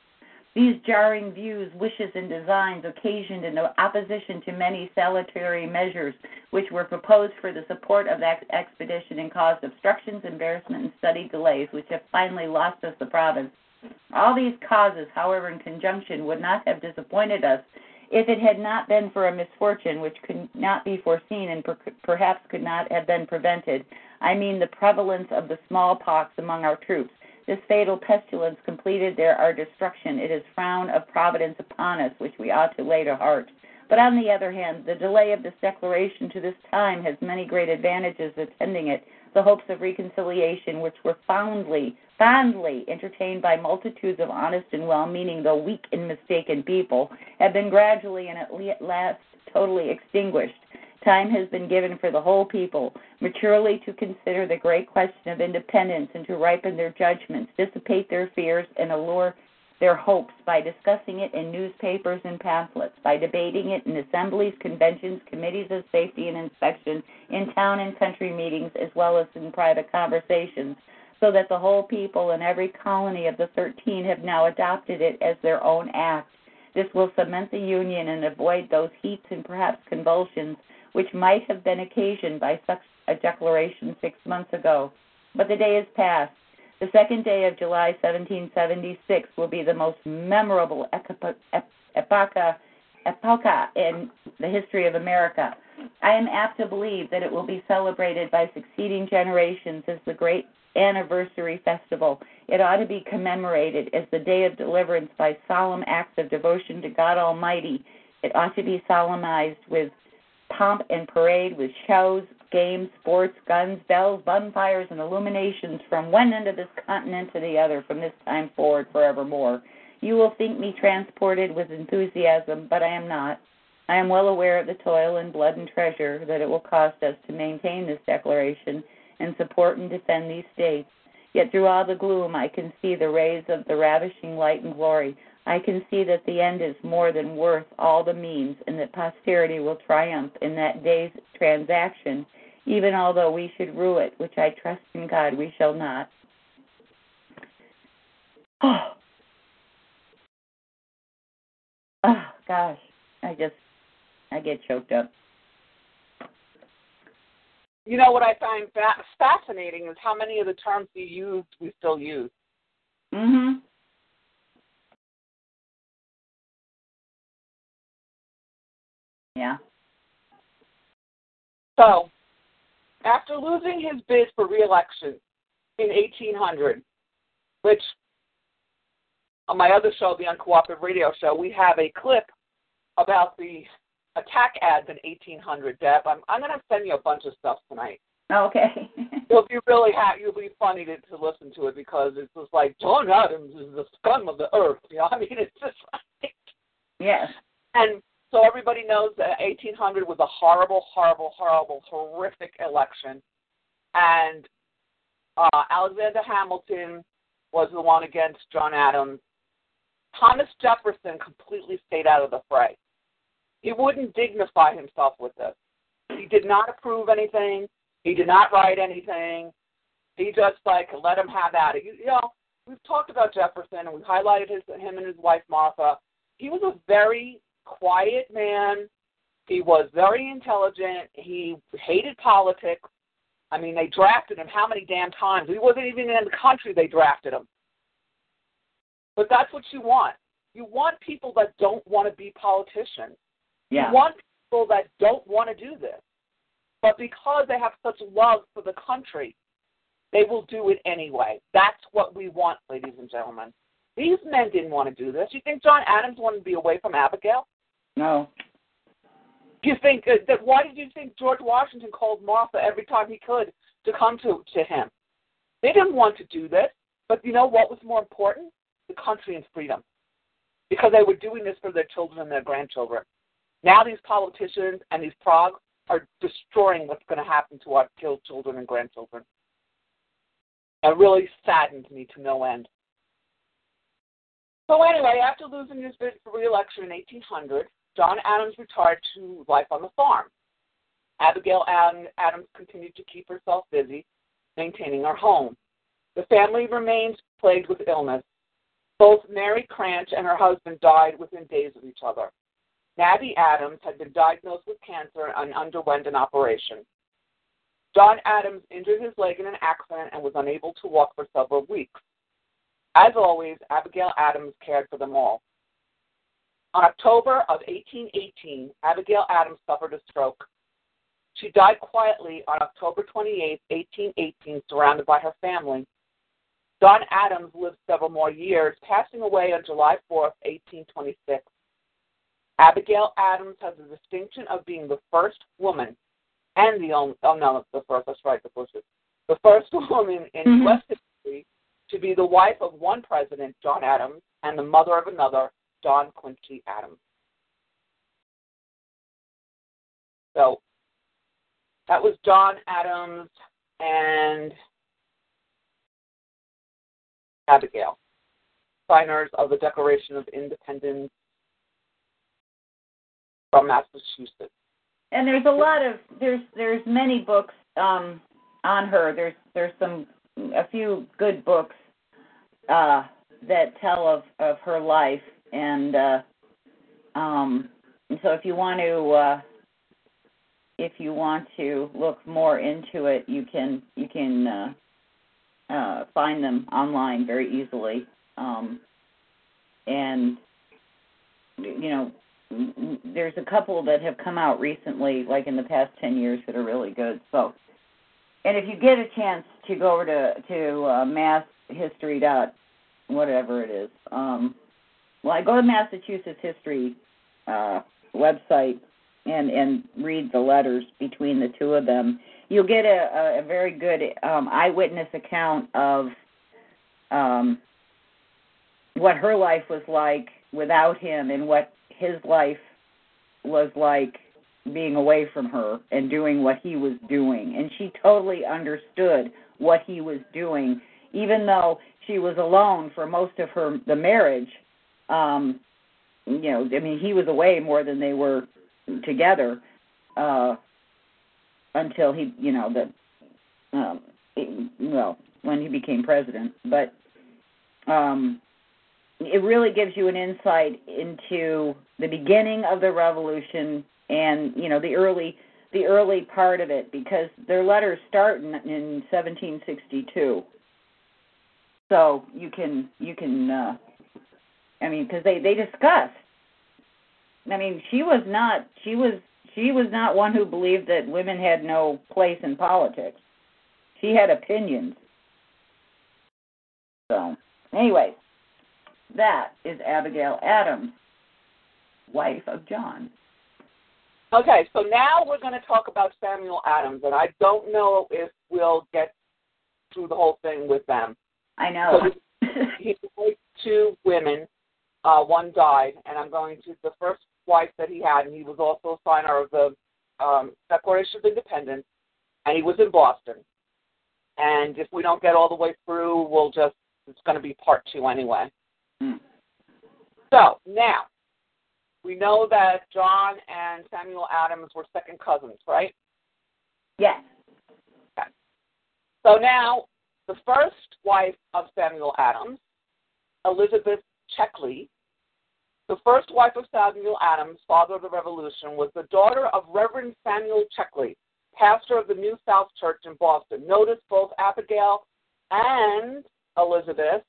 These jarring views, wishes, and designs occasioned an opposition to many salutary measures which were proposed for the support of that expedition and caused obstructions, embarrassment, and studied delays, which have finally lost us the province. All these causes, however, in conjunction, would not have disappointed us if it had not been for a misfortune which could not be foreseen and per- perhaps could not have been prevented. I mean the prevalence of the smallpox among our troops. This fatal pestilence completed their our destruction. It is frown of providence upon us, which we ought to lay to heart. But on the other hand, the delay of this declaration to this time has many great advantages attending it. The hopes of reconciliation, which were fondly, fondly entertained by multitudes of honest and well-meaning, though weak and mistaken people, have been gradually and at last totally extinguished. Time has been given for the whole people maturely to consider the great question of independence and to ripen their judgments, dissipate their fears, and allure their hopes by discussing it in newspapers and pamphlets, by debating it in assemblies, conventions, committees of safety and inspection, in town and country meetings, as well as in private conversations, so that the whole people in every colony of the thirteen have now adopted it as their own act. This will cement the Union and avoid those heats and perhaps convulsions which might have been occasioned by such a declaration six months ago. But the day is past the second day of July 1776 will be the most memorable epocha in the history of America. I am apt to believe that it will be celebrated by succeeding generations as the great anniversary festival. It ought to be commemorated as the day of deliverance by solemn acts of devotion to God Almighty. It ought to be solemnized with pomp and parade, with shows, games, sports, guns, bells, bonfires, and illuminations from one end of this continent to the other from this time forward forevermore. You will think me transported with enthusiasm, but I am not. I am well aware of the toil and blood and treasure that it will cost us to maintain this declaration and support and defend these states. Yet through all the gloom I can see the rays of the ravishing light and glory. I can see that the end is more than worth all the means, and that posterity will triumph in that day's transaction even although we should rue it, which I trust in God we shall not. Oh, (sighs) oh gosh, I just, I get choked up. You know what I find fascinating is how many of the terms he used we still use. Mhm. Yeah. So, after losing his bid for reelection in 1800, which on my other show, the Uncooperative Radio Show, we have a clip about the attack ads in 1800. Deb, I'm I'm going to send you a bunch of stuff tonight. Okay. (laughs) You'll be really happy. You'll be funny to, to listen to it because it's just like John Adams is the scum of the earth. You know, I mean, it's just like yes. And so everybody knows that 1800 was a horrible, horrible, horrible, horrific election, and uh, Alexander Hamilton was the one against John Adams. Thomas Jefferson completely stayed out of the fray. He wouldn't dignify himself with this. He did not approve anything. He did not write anything. He just like let him have at it. You, you know, we've talked about Jefferson and we've highlighted his, him and his wife Martha. He was a very quiet man. He was very intelligent. He hated politics. I mean, they drafted him how many damn times? He wasn't even in the country they drafted him. But that's what you want. You want people that don't want to be politicians. Yeah. You want people that don't want to do this. But because they have such love for the country, they will do it anyway. That's what we want, ladies and gentlemen. These men didn't want to do this. You think John Adams wanted to be away from Abigail? No. Do you think uh, that? Why did you think George Washington called Martha every time he could to come to to him? They didn't want to do this, but you know what was more important? The country and freedom, because they were doing this for their children and their grandchildren. Now these politicians and these progs are destroying what's going to happen to our children and grandchildren. It really saddens me to no end. So anyway, after losing his bid for re-election in 1800, John Adams retired to life on the farm. Abigail Adams continued to keep herself busy maintaining her home. The family remained plagued with illness. Both Mary Cranch and her husband died within days of each other. Nabby Adams had been diagnosed with cancer and underwent an operation. John Adams injured his leg in an accident and was unable to walk for several weeks. As always, Abigail Adams cared for them all. On October of 1818, Abigail Adams suffered a stroke. She died quietly on October 28, 1818, surrounded by her family. John Adams lived several more years, passing away on July 4, 1826. Abigail Adams has the distinction of being the first woman and the only, oh no, the first, that's right, the first, the first (laughs) woman in Mhm. U.S. history to be the wife of one president, John Adams, and the mother of another, John Quincy Adams. So that was John Adams and Abigail, signers of the Declaration of Independence from Massachusetts. And there's a lot of there's there's many books um on her. There's there's some a few good books uh that tell of of her life and uh um and so if you want to uh if you want to look more into it you can you can uh uh find them online very easily um and you know there's a couple that have come out recently, like in the past ten years, that are really good. So, and if you get a chance to go over to to uh, mass history dot whatever it is, um, well, I go to Massachusetts history uh, website and and read the letters between the two of them. You'll get a, a, very good um, eyewitness account of um, what her life was like without him and what his life was like being away from her and doing what he was doing and she totally understood what he was doing even though she was alone for most of her the marriage um you know i mean he was away more than they were together uh until he you know the um well when he became president. But um it really gives you an insight into the beginning of the revolution and you know the early the early part of it because their letters start in, in 1762 so you can you can uh i mean because they they discuss i mean she was not she was she was not one who believed that women had no place in politics she had opinions so anyway that is Abigail Adams, wife of John. Okay, so now we're going to talk about Samuel Adams, and I don't know if we'll get through the whole thing with them. I know. So he married two women. Uh, one died, and I'm going to the first wife that he had, and he was also a signer of the um, Declaration of Independence, and he was in Boston. And if we don't get all the way through, we'll just it's going to be part two anyway. Hmm. So now we know that John and Samuel Adams were second cousins, right? yes. Okay. So now the first wife of Samuel Adams, Elizabeth Checkley, the first wife of Samuel Adams, father of the Revolution, was the daughter of Reverend Samuel Checkley, pastor of the New South Church in Boston. Notice both Abigail and Elizabeth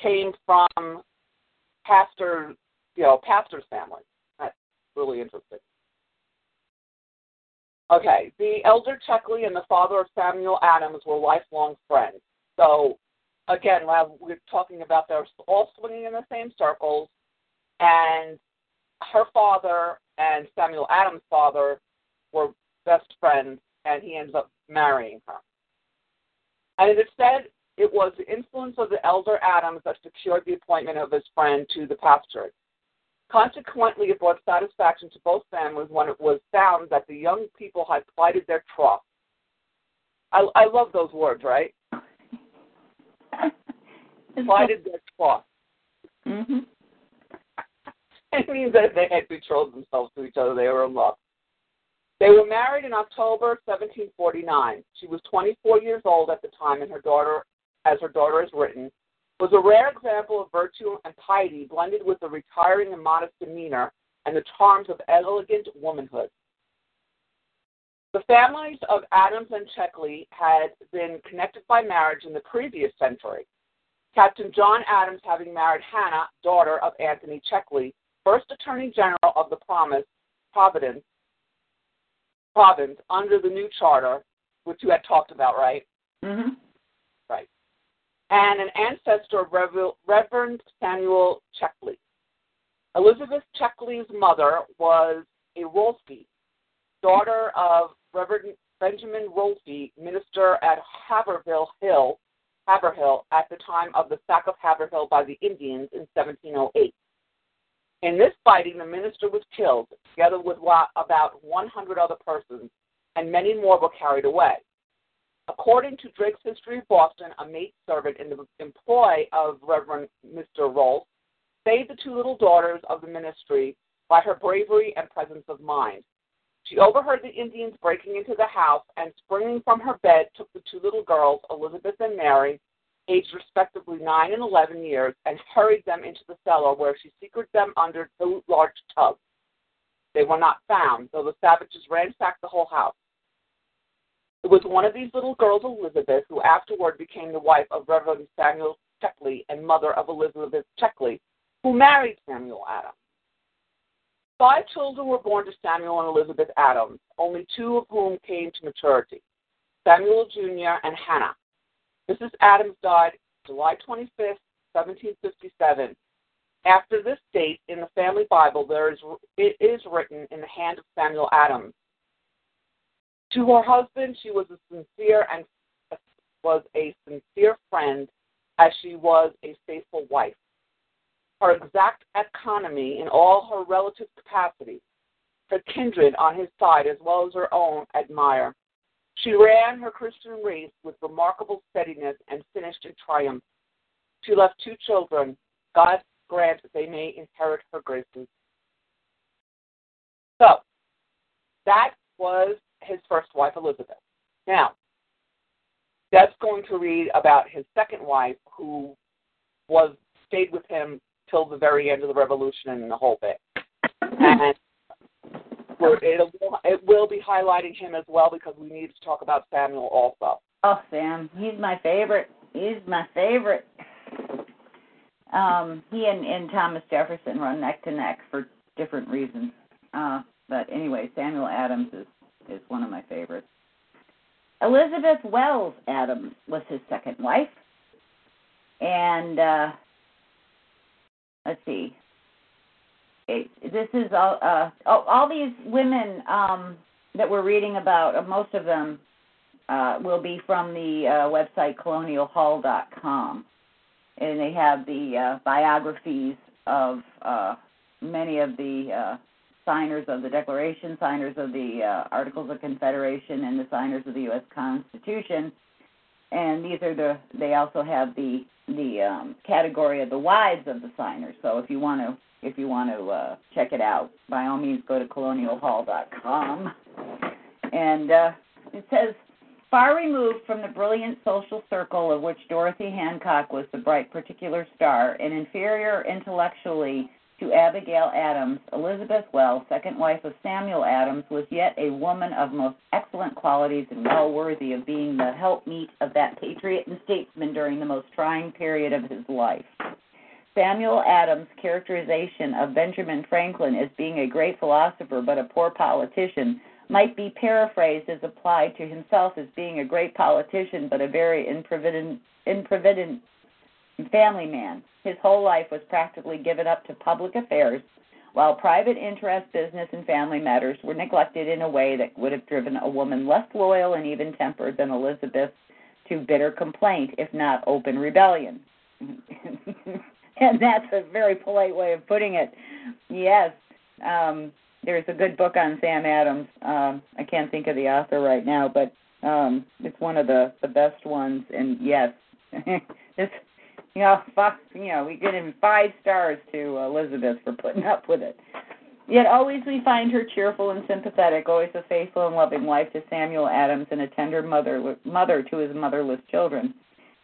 came from pastor, you know, pastor's family. That's really interesting. Okay, the elder Checkley and the father of Samuel Adams were lifelong friends. So, again, we're talking about they're all swinging in the same circles, and her father and Samuel Adams' father were best friends, and he ends up marrying her. And it is said it was the influence of the elder Adams that secured the appointment of his friend to the pastorate. Consequently, it brought satisfaction to both families when it was found that the young people had plighted their troth. I, I love those words, right? (laughs) Plighted their trust. hmm (laughs) It means that they had betrothed themselves to each other. They were in love. They were married in October 1749. She was 24 years old at the time, and her daughter, as her daughter has written, was a rare example of virtue and piety blended with a retiring and modest demeanor and the charms of elegant womanhood. The families of Adams and Checkley had been connected by marriage in the previous century. Captain John Adams having married Hannah, daughter of Anthony Checkley, first Attorney General of the Promise, Providence, province under the new charter, which you had talked about, right? Mm-hmm. Right. And an ancestor of Rev- Reverend Samuel Checkley. Elizabeth Checkley's mother was a Rolfe, daughter of Reverend Benjamin Rolfe, minister at Haverhill Hill, Haverhill at the time of the sack of Haverhill by the Indians in 1708. In this fighting, the minister was killed, together with about 100 other persons, and many more were carried away. According to Drake's History of Boston, a maidservant in the employ of Reverend Mr. Rolfe saved the two little daughters of the ministry by her bravery and presence of mind. She overheard the Indians breaking into the house and, springing from her bed, took the two little girls, Elizabeth and Mary, aged respectively nine and eleven years, and hurried them into the cellar where she secreted them under two large tubs. They were not found, though the savages ransacked the whole house. It was one of these little girls, Elizabeth, who afterward became the wife of Reverend Samuel Checkley and mother of Elizabeth Checkley, who married Samuel Adams. Five children were born to Samuel and Elizabeth Adams, only two of whom came to maturity Samuel Jr. and Hannah. Mrs. Adams died July 25, 1757. After this date in the family Bible, there is it is written in the hand of Samuel Adams. To her husband, she was a sincere and was a sincere friend, as she was a faithful wife. Her exact economy in all her relative capacities, her kindred on his side as well as her own, admire. She ran her Christian race with remarkable steadiness and finished in triumph. She left two children. God grant they may inherit her graces. So, that was his first wife, Elizabeth. Now, Deb's going to read about his second wife, who was stayed with him till the very end of the revolution and the whole bit. And it it will be highlighting him as well because we need to talk about Samuel also. Oh, Sam, he's my favorite. He's my favorite. Um, he and, and Thomas Jefferson run neck to neck for different reasons. Uh, but anyway, Samuel Adams is is one of my favorites. Elizabeth Wells Adams was his second wife, and uh, let's see, this is all uh, all these women um, that we're reading about. Uh, most of them uh, will be from the uh, website colonialhall.com, and they have the uh, biographies of uh, many of the uh, signers of the Declaration, signers of the uh, Articles of Confederation, and the signers of the U.S. Constitution. And these are the. They also have the the um, category of the wives of the signers. So if you want to if you want to uh, check it out, by all means go to colonialhall.com. And uh, it says, far removed from the brilliant social circle of which Dorothy Hancock was the bright particular star, and inferior intellectually to Abigail Adams, Elizabeth Wells, second wife of Samuel Adams, was yet a woman of most excellent qualities and well worthy of being the helpmeet of that patriot and statesman during the most trying period of his life. Samuel Adams' characterization of Benjamin Franklin as being a great philosopher but a poor politician might be paraphrased as applied to himself as being a great politician but a very improvident, improvident family man. His whole life was practically given up to public affairs, while private interest, business, and family matters were neglected in a way that would have driven a woman less loyal and even tempered than Elizabeth to bitter complaint, if not open rebellion. (laughs) and that's a very polite way of putting it. Yes, um, there's a good book on Sam Adams. Um, I can't think of the author right now, but um, it's one of the the best ones. And yes, (laughs) this you know, five, you know, we give him five stars to Elizabeth for putting up with it. Yet always we find her cheerful and sympathetic, always a faithful and loving wife to Samuel Adams and a tender mother mother to his motherless children.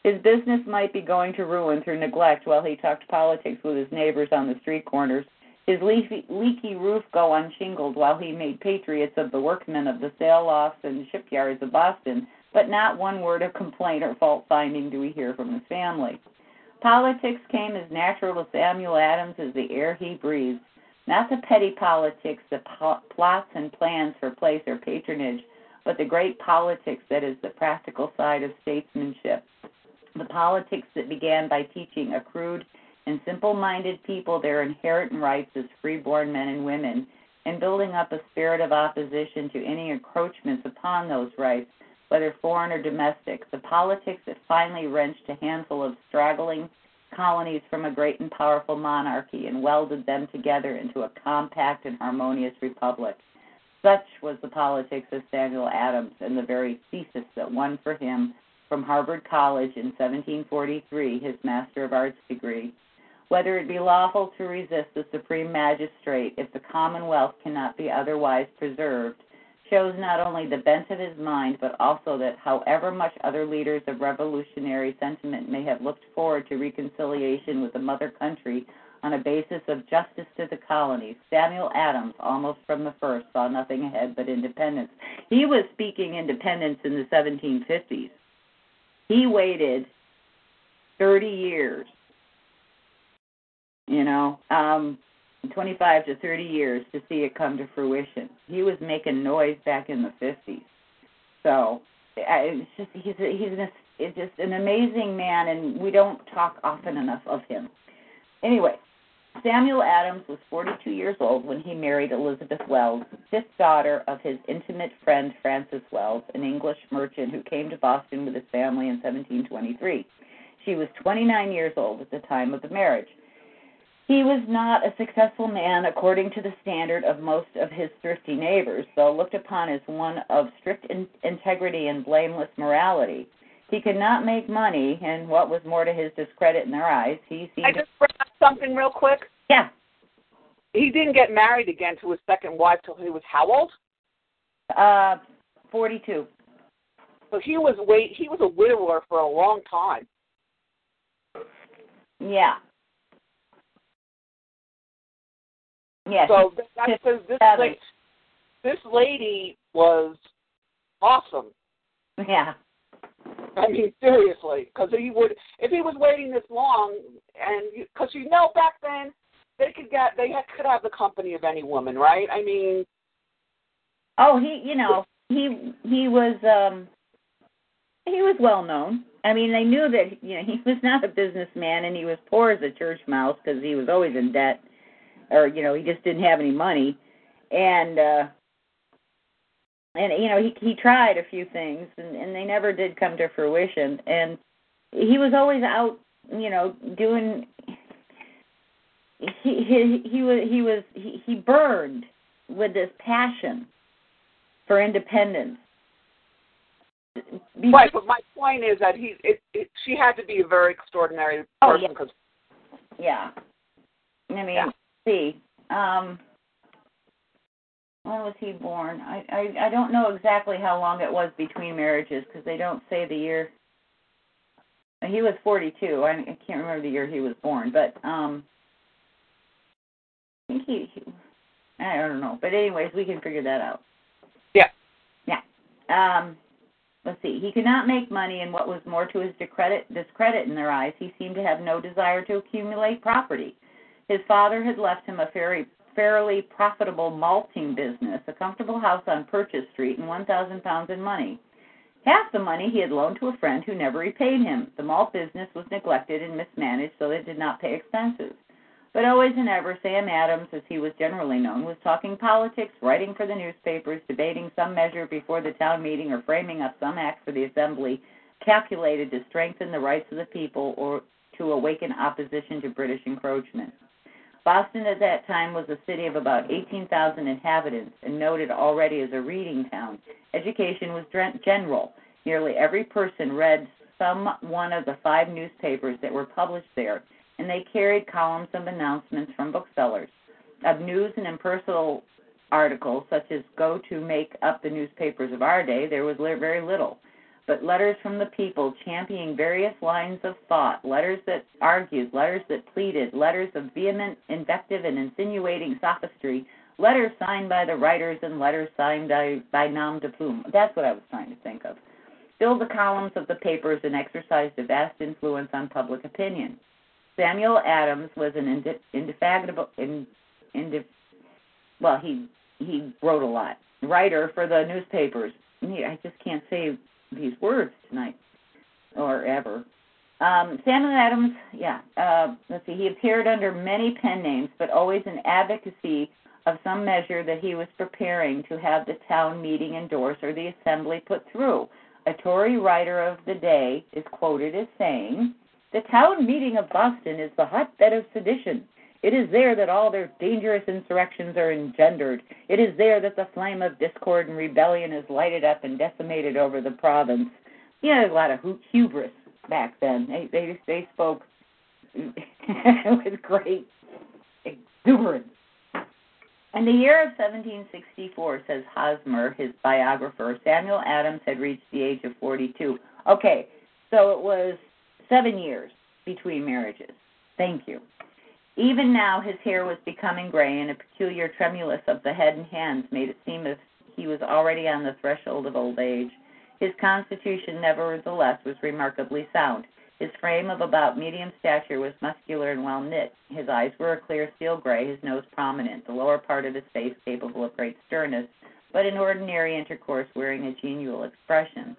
His business might be going to ruin through neglect while he talked politics with his neighbors on the street corners. His leafy, leaky roof go unshingled while he made patriots of the workmen of the sail lofts and shipyards of Boston, but not one word of complaint or fault finding do we hear from his family. Politics came as natural to Samuel Adams as the air he breathed. Not the petty politics, the po- plots and plans for place or patronage, but the great politics that is the practical side of statesmanship. The politics that began by teaching a crude and simple minded people their inherent rights as free-born men and women, and building up a spirit of opposition to any encroachments upon those rights, whether foreign or domestic. The politics that finally wrenched a handful of straggling colonies from a great and powerful monarchy and welded them together into a compact and harmonious republic. Such was the politics of Samuel Adams and the very thesis that won for him from Harvard College in 1743 his Master of Arts degree. Whether it be lawful to resist the supreme magistrate if the commonwealth cannot be otherwise preserved, shows not only the bent of his mind, but also that however much other leaders of revolutionary sentiment may have looked forward to reconciliation with the mother country on a basis of justice to the colonies, Samuel Adams, almost from the first, saw nothing ahead but independence. He was speaking independence in the 1750s. He waited 30 years, you know, um, 25 to 30 years to see it come to fruition. He was making noise back in the 50s. So it's just he's a, he's an, it's just an amazing man, and we don't talk often enough of him. Anyway, Samuel Adams was 42 years old when he married Elizabeth Wells, fifth daughter of his intimate friend Francis Wells, an English merchant who came to Boston with his family in 1723. She was 29 years old at the time of the marriage. He was not a successful man according to the standard of most of his thrifty neighbors, though looked upon as one of strict in- integrity and blameless morality. He could not make money, and what was more to his discredit in their eyes, he seemed. I just up something real quick. yeah, He didn't get married again to his second wife till he was how old? uh, 42. So he was wait he was a widower for a long time. Yeah. Yeah. So that's because this lady, this lady was awesome. yeah. I mean, seriously, because he would if he was waiting this long, and because you know back then they could get they had, could have the company of any woman, right? I mean, Oh, he, you know, he he was um he was well known. I mean, they knew that you know (laughs) he was not a businessman and he was poor as a church mouse because he was always in debt, or you know he just didn't have any money, and uh and you know he he tried a few things and and they never did come to fruition and he was always out you know doing he he he was he was he, he burned with this passion for independence Be- right. But my point is that he it, it she had to be a very extraordinary Oh, person yeah. because yeah i mean Yeah. see um when was he born? I i i don't know exactly how long it was between marriages because they don't say the year. He was 42 I, I can't remember the year he was born but um i think he, he i don't know. But anyways we can figure that out. Yeah. yeah. Um let's see. He could not make money and what was more to his discredit discredit in their eyes he seemed to have no desire to accumulate property. His father had left him a very fairly profitable malting business, a comfortable house on Purchase Street, and 1,000 pounds in money. Half the money he had loaned to a friend who never repaid him. The malt business was neglected and mismanaged, so it did not pay expenses. But always and ever, Sam Adams, as he was generally known, was talking politics, writing for the newspapers, debating some measure before the town meeting, or framing up some act for the assembly calculated to strengthen the rights of the people or to awaken opposition to British encroachment. Boston at that time was a city of about 18,000 inhabitants and noted already as a reading town. Education was general. Nearly every person read some one of the five newspapers that were published there, and they carried columns of announcements from booksellers. Of news and impersonal articles, such as go to make up the newspapers of our day, there was very little but letters from the people championing various lines of thought, letters that argued, letters that pleaded, letters of vehement invective and insinuating sophistry, letters signed by the writers and letters signed by, by nom de plume. That's what I was trying to think of. Filled the columns of the papers and exercised a vast influence on public opinion. Samuel Adams was an inde- indefatigable, in, inde, well, he he wrote a lot. Writer for the newspapers. I just can't say these words tonight or ever. Um, Samuel Adams, yeah. Uh, let's see. He appeared under many pen names, but always in advocacy of some measure that he was preparing to have the town meeting endorse or the assembly put through. A Tory writer of the day is quoted as saying, "The town meeting of Boston is the hotbed of sedition. It is there that all their dangerous insurrections are engendered. It is there that the flame of discord and rebellion is lighted up and decimated over the province." Had a lot of hubris back then. They they they spoke (laughs) with great exuberance. In the year of 1764, says Hosmer, his biographer, Samuel Adams had reached the age of 42. Okay, so it was seven years between marriages. Thank you. Even now, his hair was becoming gray, and a peculiar tremulous of the head and hands made it seem as he was already on the threshold of old age. His constitution, nevertheless, was remarkably sound. His frame of about medium stature was muscular and well knit. His eyes were a clear steel gray, his nose prominent, the lower part of his face capable of great sternness, but in ordinary intercourse wearing a genial expression.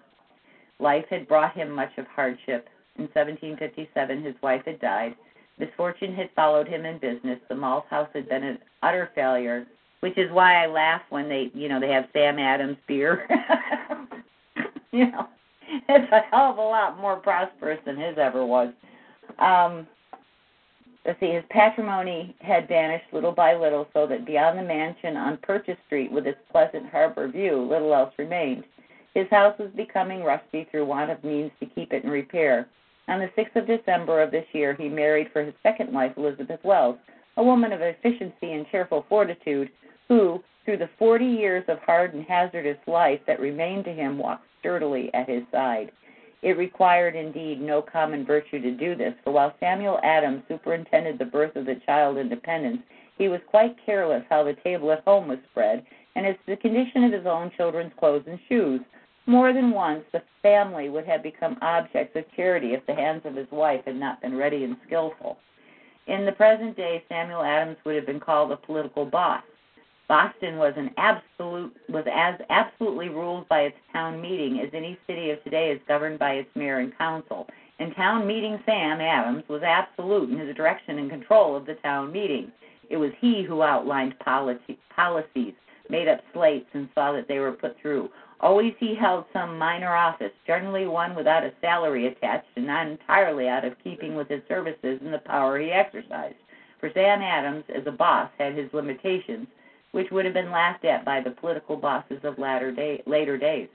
Life had brought him much of hardship. In 1757, his wife had died. Misfortune had followed him in business. The malt house had been an utter failure, which is why I laugh when they, you know, they have Sam Adams beer. (laughs) you know, it's a hell of a lot more prosperous than his ever was. Um, let's see, his patrimony had vanished little by little, so that beyond the mansion on Purchase Street, with its pleasant harbor view, little else remained. His house was becoming rusty through want of means to keep it in repair. On the 6th of December of this year, he married for his second wife, Elizabeth Wells, a woman of efficiency and cheerful fortitude, who, through the forty years of hard and hazardous life that remained to him, walked sturdily at his side. It required, indeed, no common virtue to do this, for while Samuel Adams superintended the birth of the child Independence, he was quite careless how the table at home was spread, and as to the condition of his own children's clothes and shoes. More than once, the family would have become objects of charity if the hands of his wife had not been ready and skillful. In the present day, Samuel Adams would have been called a political boss. Boston was an absolute was as absolutely ruled by its town meeting as any city of today is governed by its mayor and council. And town meeting Sam Adams was absolute in his direction and control of the town meeting. It was he who outlined policy, policies, made up slates, and saw that they were put through. Always he held some minor office, generally one without a salary attached and not entirely out of keeping with his services and the power he exercised. For Sam Adams, as a boss, had his limitations, which would have been laughed at by the political bosses of day, later days.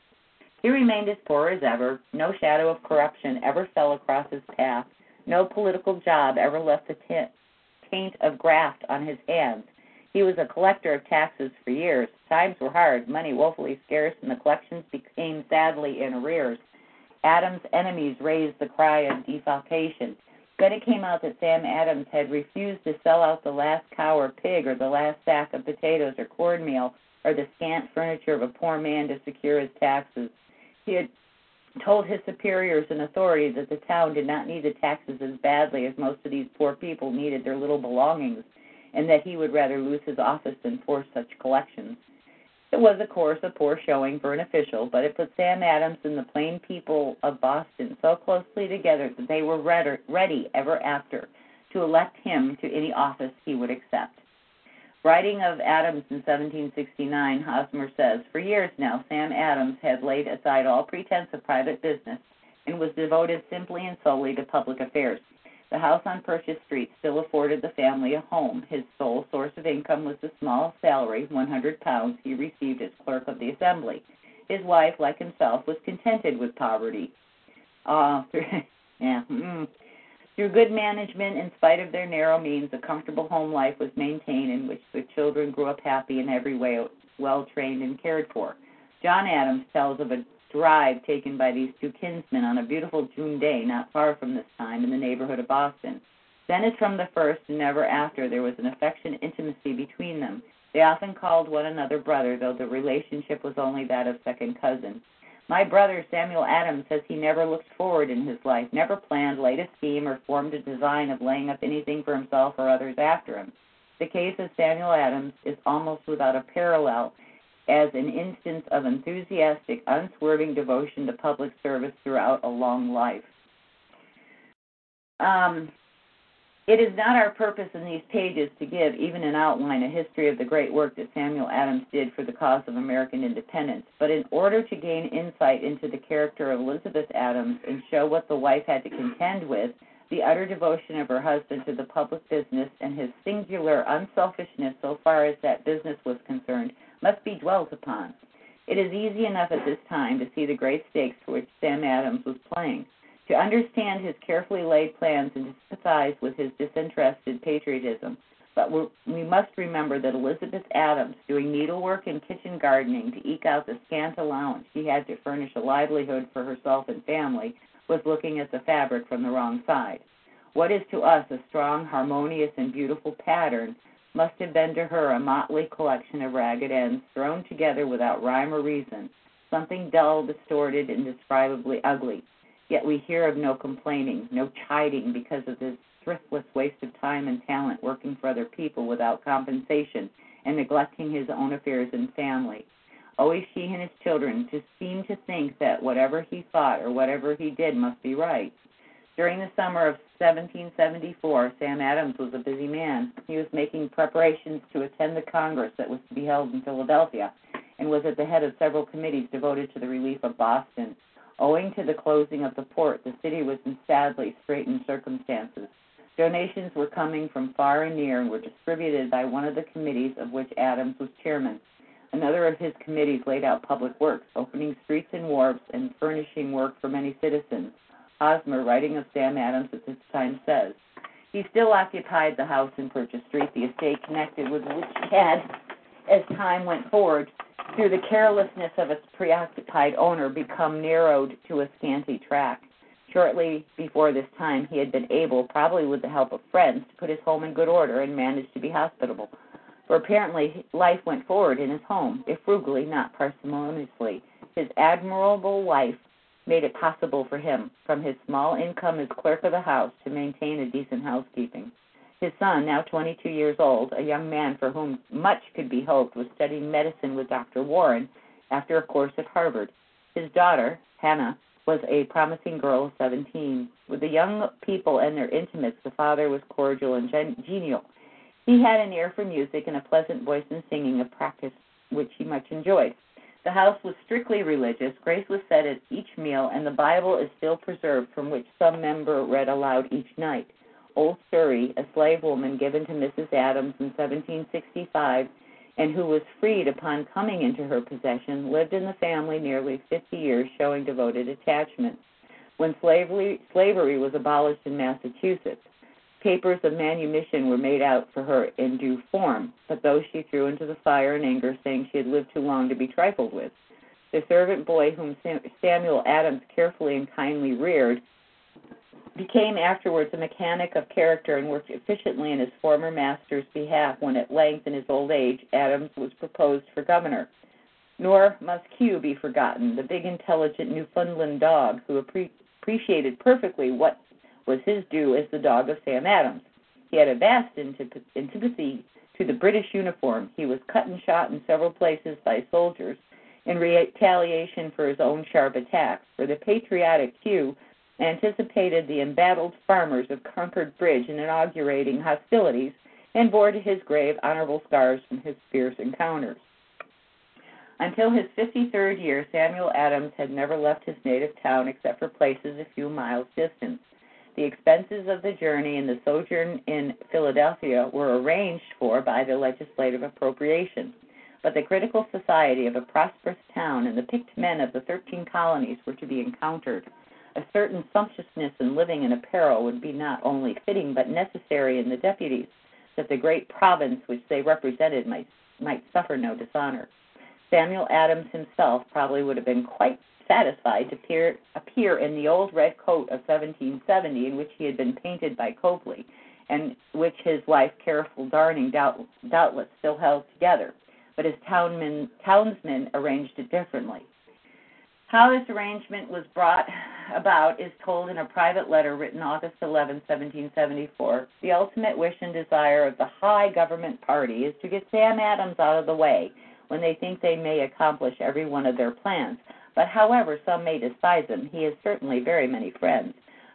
He remained as poor as ever. No shadow of corruption ever fell across his path. No political job ever left a taint of graft on his hands. He was a collector of taxes for years. Times were hard, money woefully scarce, and the collections became sadly in arrears. Adams' enemies raised the cry of defalcation. Then it came out that Sam Adams had refused to sell out the last cow or pig or the last sack of potatoes or cornmeal or the scant furniture of a poor man to secure his taxes. He had told his superiors and authorities that the town did not need the taxes as badly as most of these poor people needed their little belongings, and that he would rather lose his office than force such collections. It was, of course, a poor showing for an official, but it put Sam Adams and the plain people of Boston so closely together that they were ready ever after to elect him to any office he would accept. Writing of Adams in 1769, Hosmer says, For years now, Sam Adams had laid aside all pretense of private business and was devoted simply and solely to public affairs. The house on Purchase Street still afforded the family a home. His sole source of income was the small salary, 100 pounds, he received as clerk of the assembly. His wife, like himself, was contented with poverty. Uh, (laughs) yeah, mm. Through good management, in spite of their narrow means, a comfortable home life was maintained in which the children grew up happy in every way, well trained and cared for. John Adams tells of a drive taken by these two kinsmen on a beautiful June day not far from this time in the neighborhood of Boston. Then, as from the first and never after, there was an affectionate intimacy between them. They often called one another brother, though the relationship was only that of second cousin. My brother Samuel Adams says he never looked forward in his life, never planned, laid a scheme, or formed a design of laying up anything for himself or others after him. The case of Samuel Adams is almost without a parallel as an instance of enthusiastic, unswerving devotion to public service throughout a long life. Um, it is not our purpose in these pages to give, even an outline, a history of the great work that Samuel Adams did for the cause of American independence, but in order to gain insight into the character of Elizabeth Adams and show what the wife had to contend with, the utter devotion of her husband to the public business and his singular unselfishness so far as that business was concerned must be dwelt upon. It is easy enough at this time to see the great stakes for which Sam Adams was playing. To understand his carefully laid plans and to sympathize with his disinterested patriotism. But we must remember that Elizabeth Adams, doing needlework and kitchen gardening to eke out the scant allowance she had to furnish a livelihood for herself and family, was looking at the fabric from the wrong side. What is to us a strong, harmonious, and beautiful pattern must have been to her a motley collection of ragged ends thrown together without rhyme or reason, something dull, distorted, indescribably ugly. Yet we hear of no complaining, no chiding because of this thriftless waste of time and talent working for other people without compensation and neglecting his own affairs and family. Always he and his children just seemed to think that whatever he thought or whatever he did must be right. During the summer of 1774, Sam Adams was a busy man. He was making preparations to attend the Congress that was to be held in Philadelphia and was at the head of several committees devoted to the relief of Boston. Owing to the closing of the port, the city was in sadly straitened circumstances. Donations were coming from far and near and were distributed by one of the committees of which Adams was chairman. Another of his committees laid out public works, opening streets and wharves and furnishing work for many citizens. Hosmer, writing of Sam Adams at this time, says, He still occupied the house in Purchase Street, the estate connected with which had, as time went forward, through the carelessness of its preoccupied owner, become narrowed to a scanty tract. Shortly before this time, he had been able, probably with the help of friends, to put his home in good order and manage to be hospitable for apparently life went forward in his home, if frugally, not parsimoniously. His admirable wife made it possible for him, from his small income as clerk of the house, to maintain a decent housekeeping. His son, now 22 years old, a young man for whom much could be hoped, was studying medicine with Dr. Warren after a course at Harvard. His daughter, Hannah, was a promising girl of 17. With the young people and their intimates, the father was cordial and gen- genial. He had an ear for music and a pleasant voice in singing, a practice which he much enjoyed. The house was strictly religious. Grace was said at each meal, and the Bible is still preserved, from which some member read aloud each night. Old Surry, a slave woman given to Mrs. Adams in 1765, and who was freed upon coming into her possession, lived in the family nearly 50 years, showing devoted attachment. When slavery, slavery was abolished in Massachusetts, Papers of manumission were made out for her in due form, but those she threw into the fire in anger, saying she had lived too long to be trifled with. The servant boy whom Samuel Adams carefully and kindly reared became afterwards a mechanic of character and worked efficiently in his former master's behalf when at length in his old age Adams was proposed for governor. Nor must Queue be forgotten, the big intelligent Newfoundland dog who appreciated perfectly what was his due as the dog of Sam Adams. He had a vast antipathy to the British uniform. He was cut and shot in several places by soldiers in retaliation for his own sharp attacks. For the patriotic Queue anticipated the embattled farmers of Concord Bridge in inaugurating hostilities and bore to his grave honorable scars from his fierce encounters. Until his 53rd year, Samuel Adams had never left his native town except for places a few miles distant. The expenses of the journey and the sojourn in Philadelphia were arranged for by the legislative appropriation. But the critical society of a prosperous town and the picked men of the thirteen colonies were to be encountered. A certain sumptuousness in living and apparel would be not only fitting but necessary in the deputies, that the great province which they represented might, might suffer no dishonor. Samuel Adams himself probably would have been quite satisfied to appear, appear in the old red coat of 1770 in which he had been painted by Copley, and which his wife, careful darning, doubt, doubtless still held together. But his townmen, townsmen arranged it differently. How this arrangement was brought about is told in a private letter written August 11, 1774. The ultimate wish and desire of the high government party is to get Sam Adams out of the way when they think they may accomplish every one of their plans. But however some may despise him, he has certainly very many friends.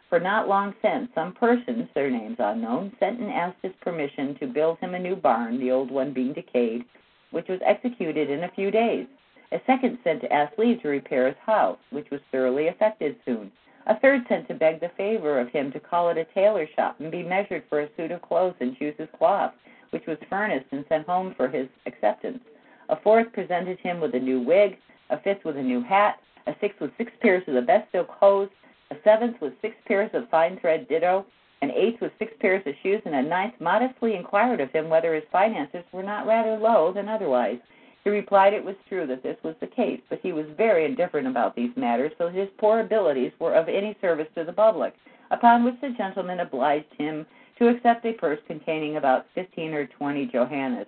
For not long since, some persons, their names unknown, sent and asked his permission to build him a new barn, the old one being decayed, which was executed in a few days. A second sent to ask leave to repair his house, which was thoroughly effected soon. A third sent to beg the favor of him to call at a tailor shop and be measured for a suit of clothes and choose his cloth, which was furnished and sent home for his acceptance. A fourth presented him with a new wig, a fifth with a new hat, a sixth with six pairs of the best silk hose, a seventh with six pairs of fine thread ditto, an eighth with six pairs of shoes, and a ninth modestly inquired of him whether his finances were not rather low than otherwise. He replied it was true that this was the case, but he was very indifferent about these matters, so his poor abilities were of any service to the public. Upon which the gentleman obliged him to accept a purse containing about fifteen or twenty johannes.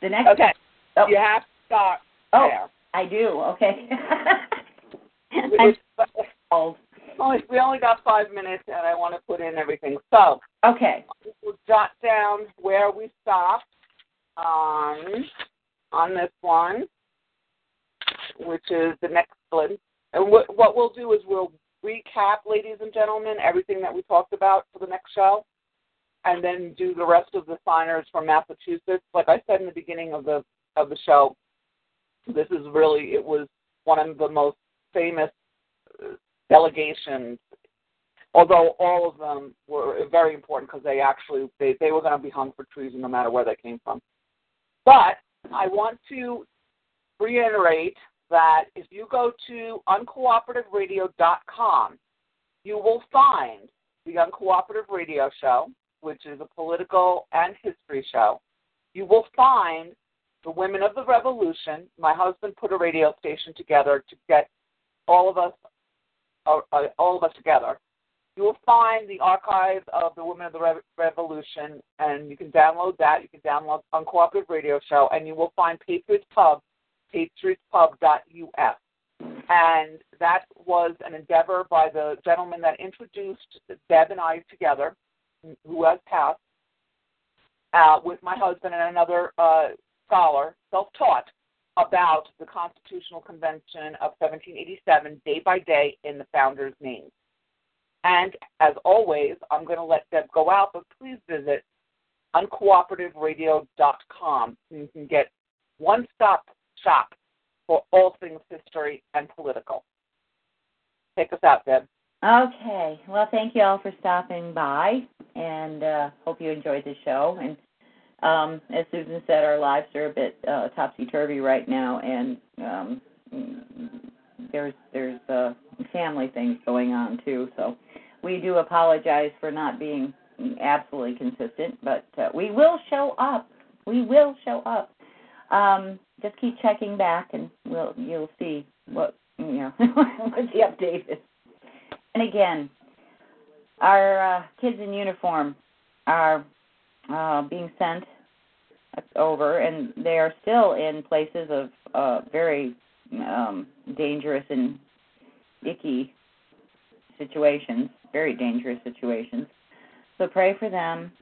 The next Okay. Oh. You have to start Oh. there. I do, okay. We- (laughs) we- only- we only got five minutes, and I want to put in everything. So Okay. we'll jot down where we stopped on on this one, which is the next one. And what, what we'll do is we'll recap, ladies and gentlemen, everything that we talked about for the next show, and then do the rest of the signers from Massachusetts. Like I said in the beginning of the of the show, this is really it was one of the most famous uh, delegations although all of them were very important because they actually they, they were going to be hung for treason no matter where they came from. But I want to reiterate that if you go to uncooperativeradio.com, you will find the Uncooperative Radio Show, which is a political and history show. You will find the Women of the Revolution. My husband put a radio station together to get all of us uh, uh, all of us together you will find the archive of the Women of the Re- Revolution, and you can download that. You can download Uncooperative Radio Show, and you will find Patriots Pub, patriotspub.us. And that was an endeavor by the gentleman that introduced Deb and I together, who has passed, uh, with my husband and another uh, scholar, self-taught, about the Constitutional Convention of 1787, day by day, in the founders' names. And as always, I'm going to let Deb go out, but please visit uncooperativeradiocom so you can get one stop shop for all things history and political. Take us out, Deb. Okay. Well, thank you all for stopping by, and uh, hope you enjoyed the show. And um, as Susan said, our lives are a bit uh, topsy turvy right now, and um, there's there's uh, family things going on too. So we do apologize for not being absolutely consistent, but uh, we will show up. We will show up. Um, just keep checking back, and we'll you'll see what you know (laughs) what the update is. And again, our uh, kids in uniform are uh, being sent over, and they are still in places of uh, very um, dangerous and icky situations, very dangerous situations. So pray for them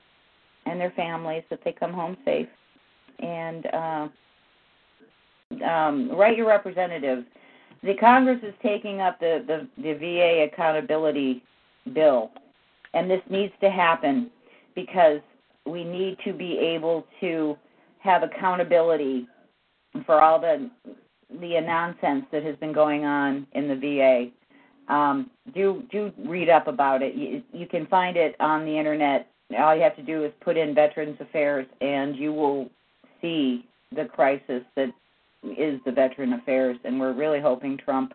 and their families that they come home safe, and uh, um, write your representatives. The Congress is taking up the, the, the VA accountability bill, and this needs to happen because we need to be able to have accountability for all the the nonsense that has been going on in the VA. Um, do do read up about it. You, you can find it on the internet. All you have to do is put in Veterans Affairs, and you will see the crisis that is the Veteran Affairs. And we're really hoping Trump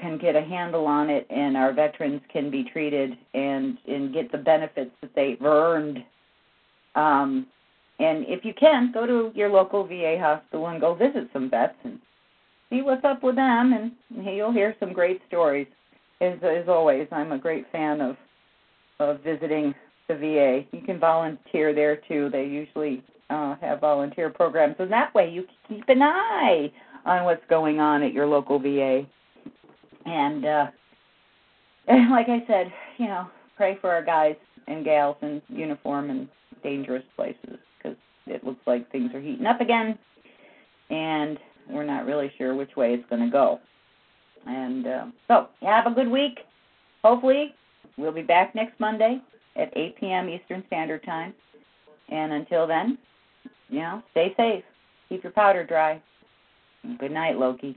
can get a handle on it, and our veterans can be treated and and get the benefits that they've earned. Um, and if you can, go to your local VA hospital and go visit some vets and see what's up with them, and you'll hear some great stories. As, as always, I'm a great fan of of visiting the VA. You can volunteer there too. They usually uh, have volunteer programs, and that way you can keep an eye on what's going on at your local VA. And uh and (laughs) like I said, you know, pray for our guys and gals in uniform and dangerous places because it looks like things are heating up again, and we're not really sure which way it's going to go. And uh, so, have a good week. Hopefully, we'll be back next Monday at 8 p.m. Eastern Standard Time. And until then, you know, stay safe. Keep your powder dry. Good night, Loki.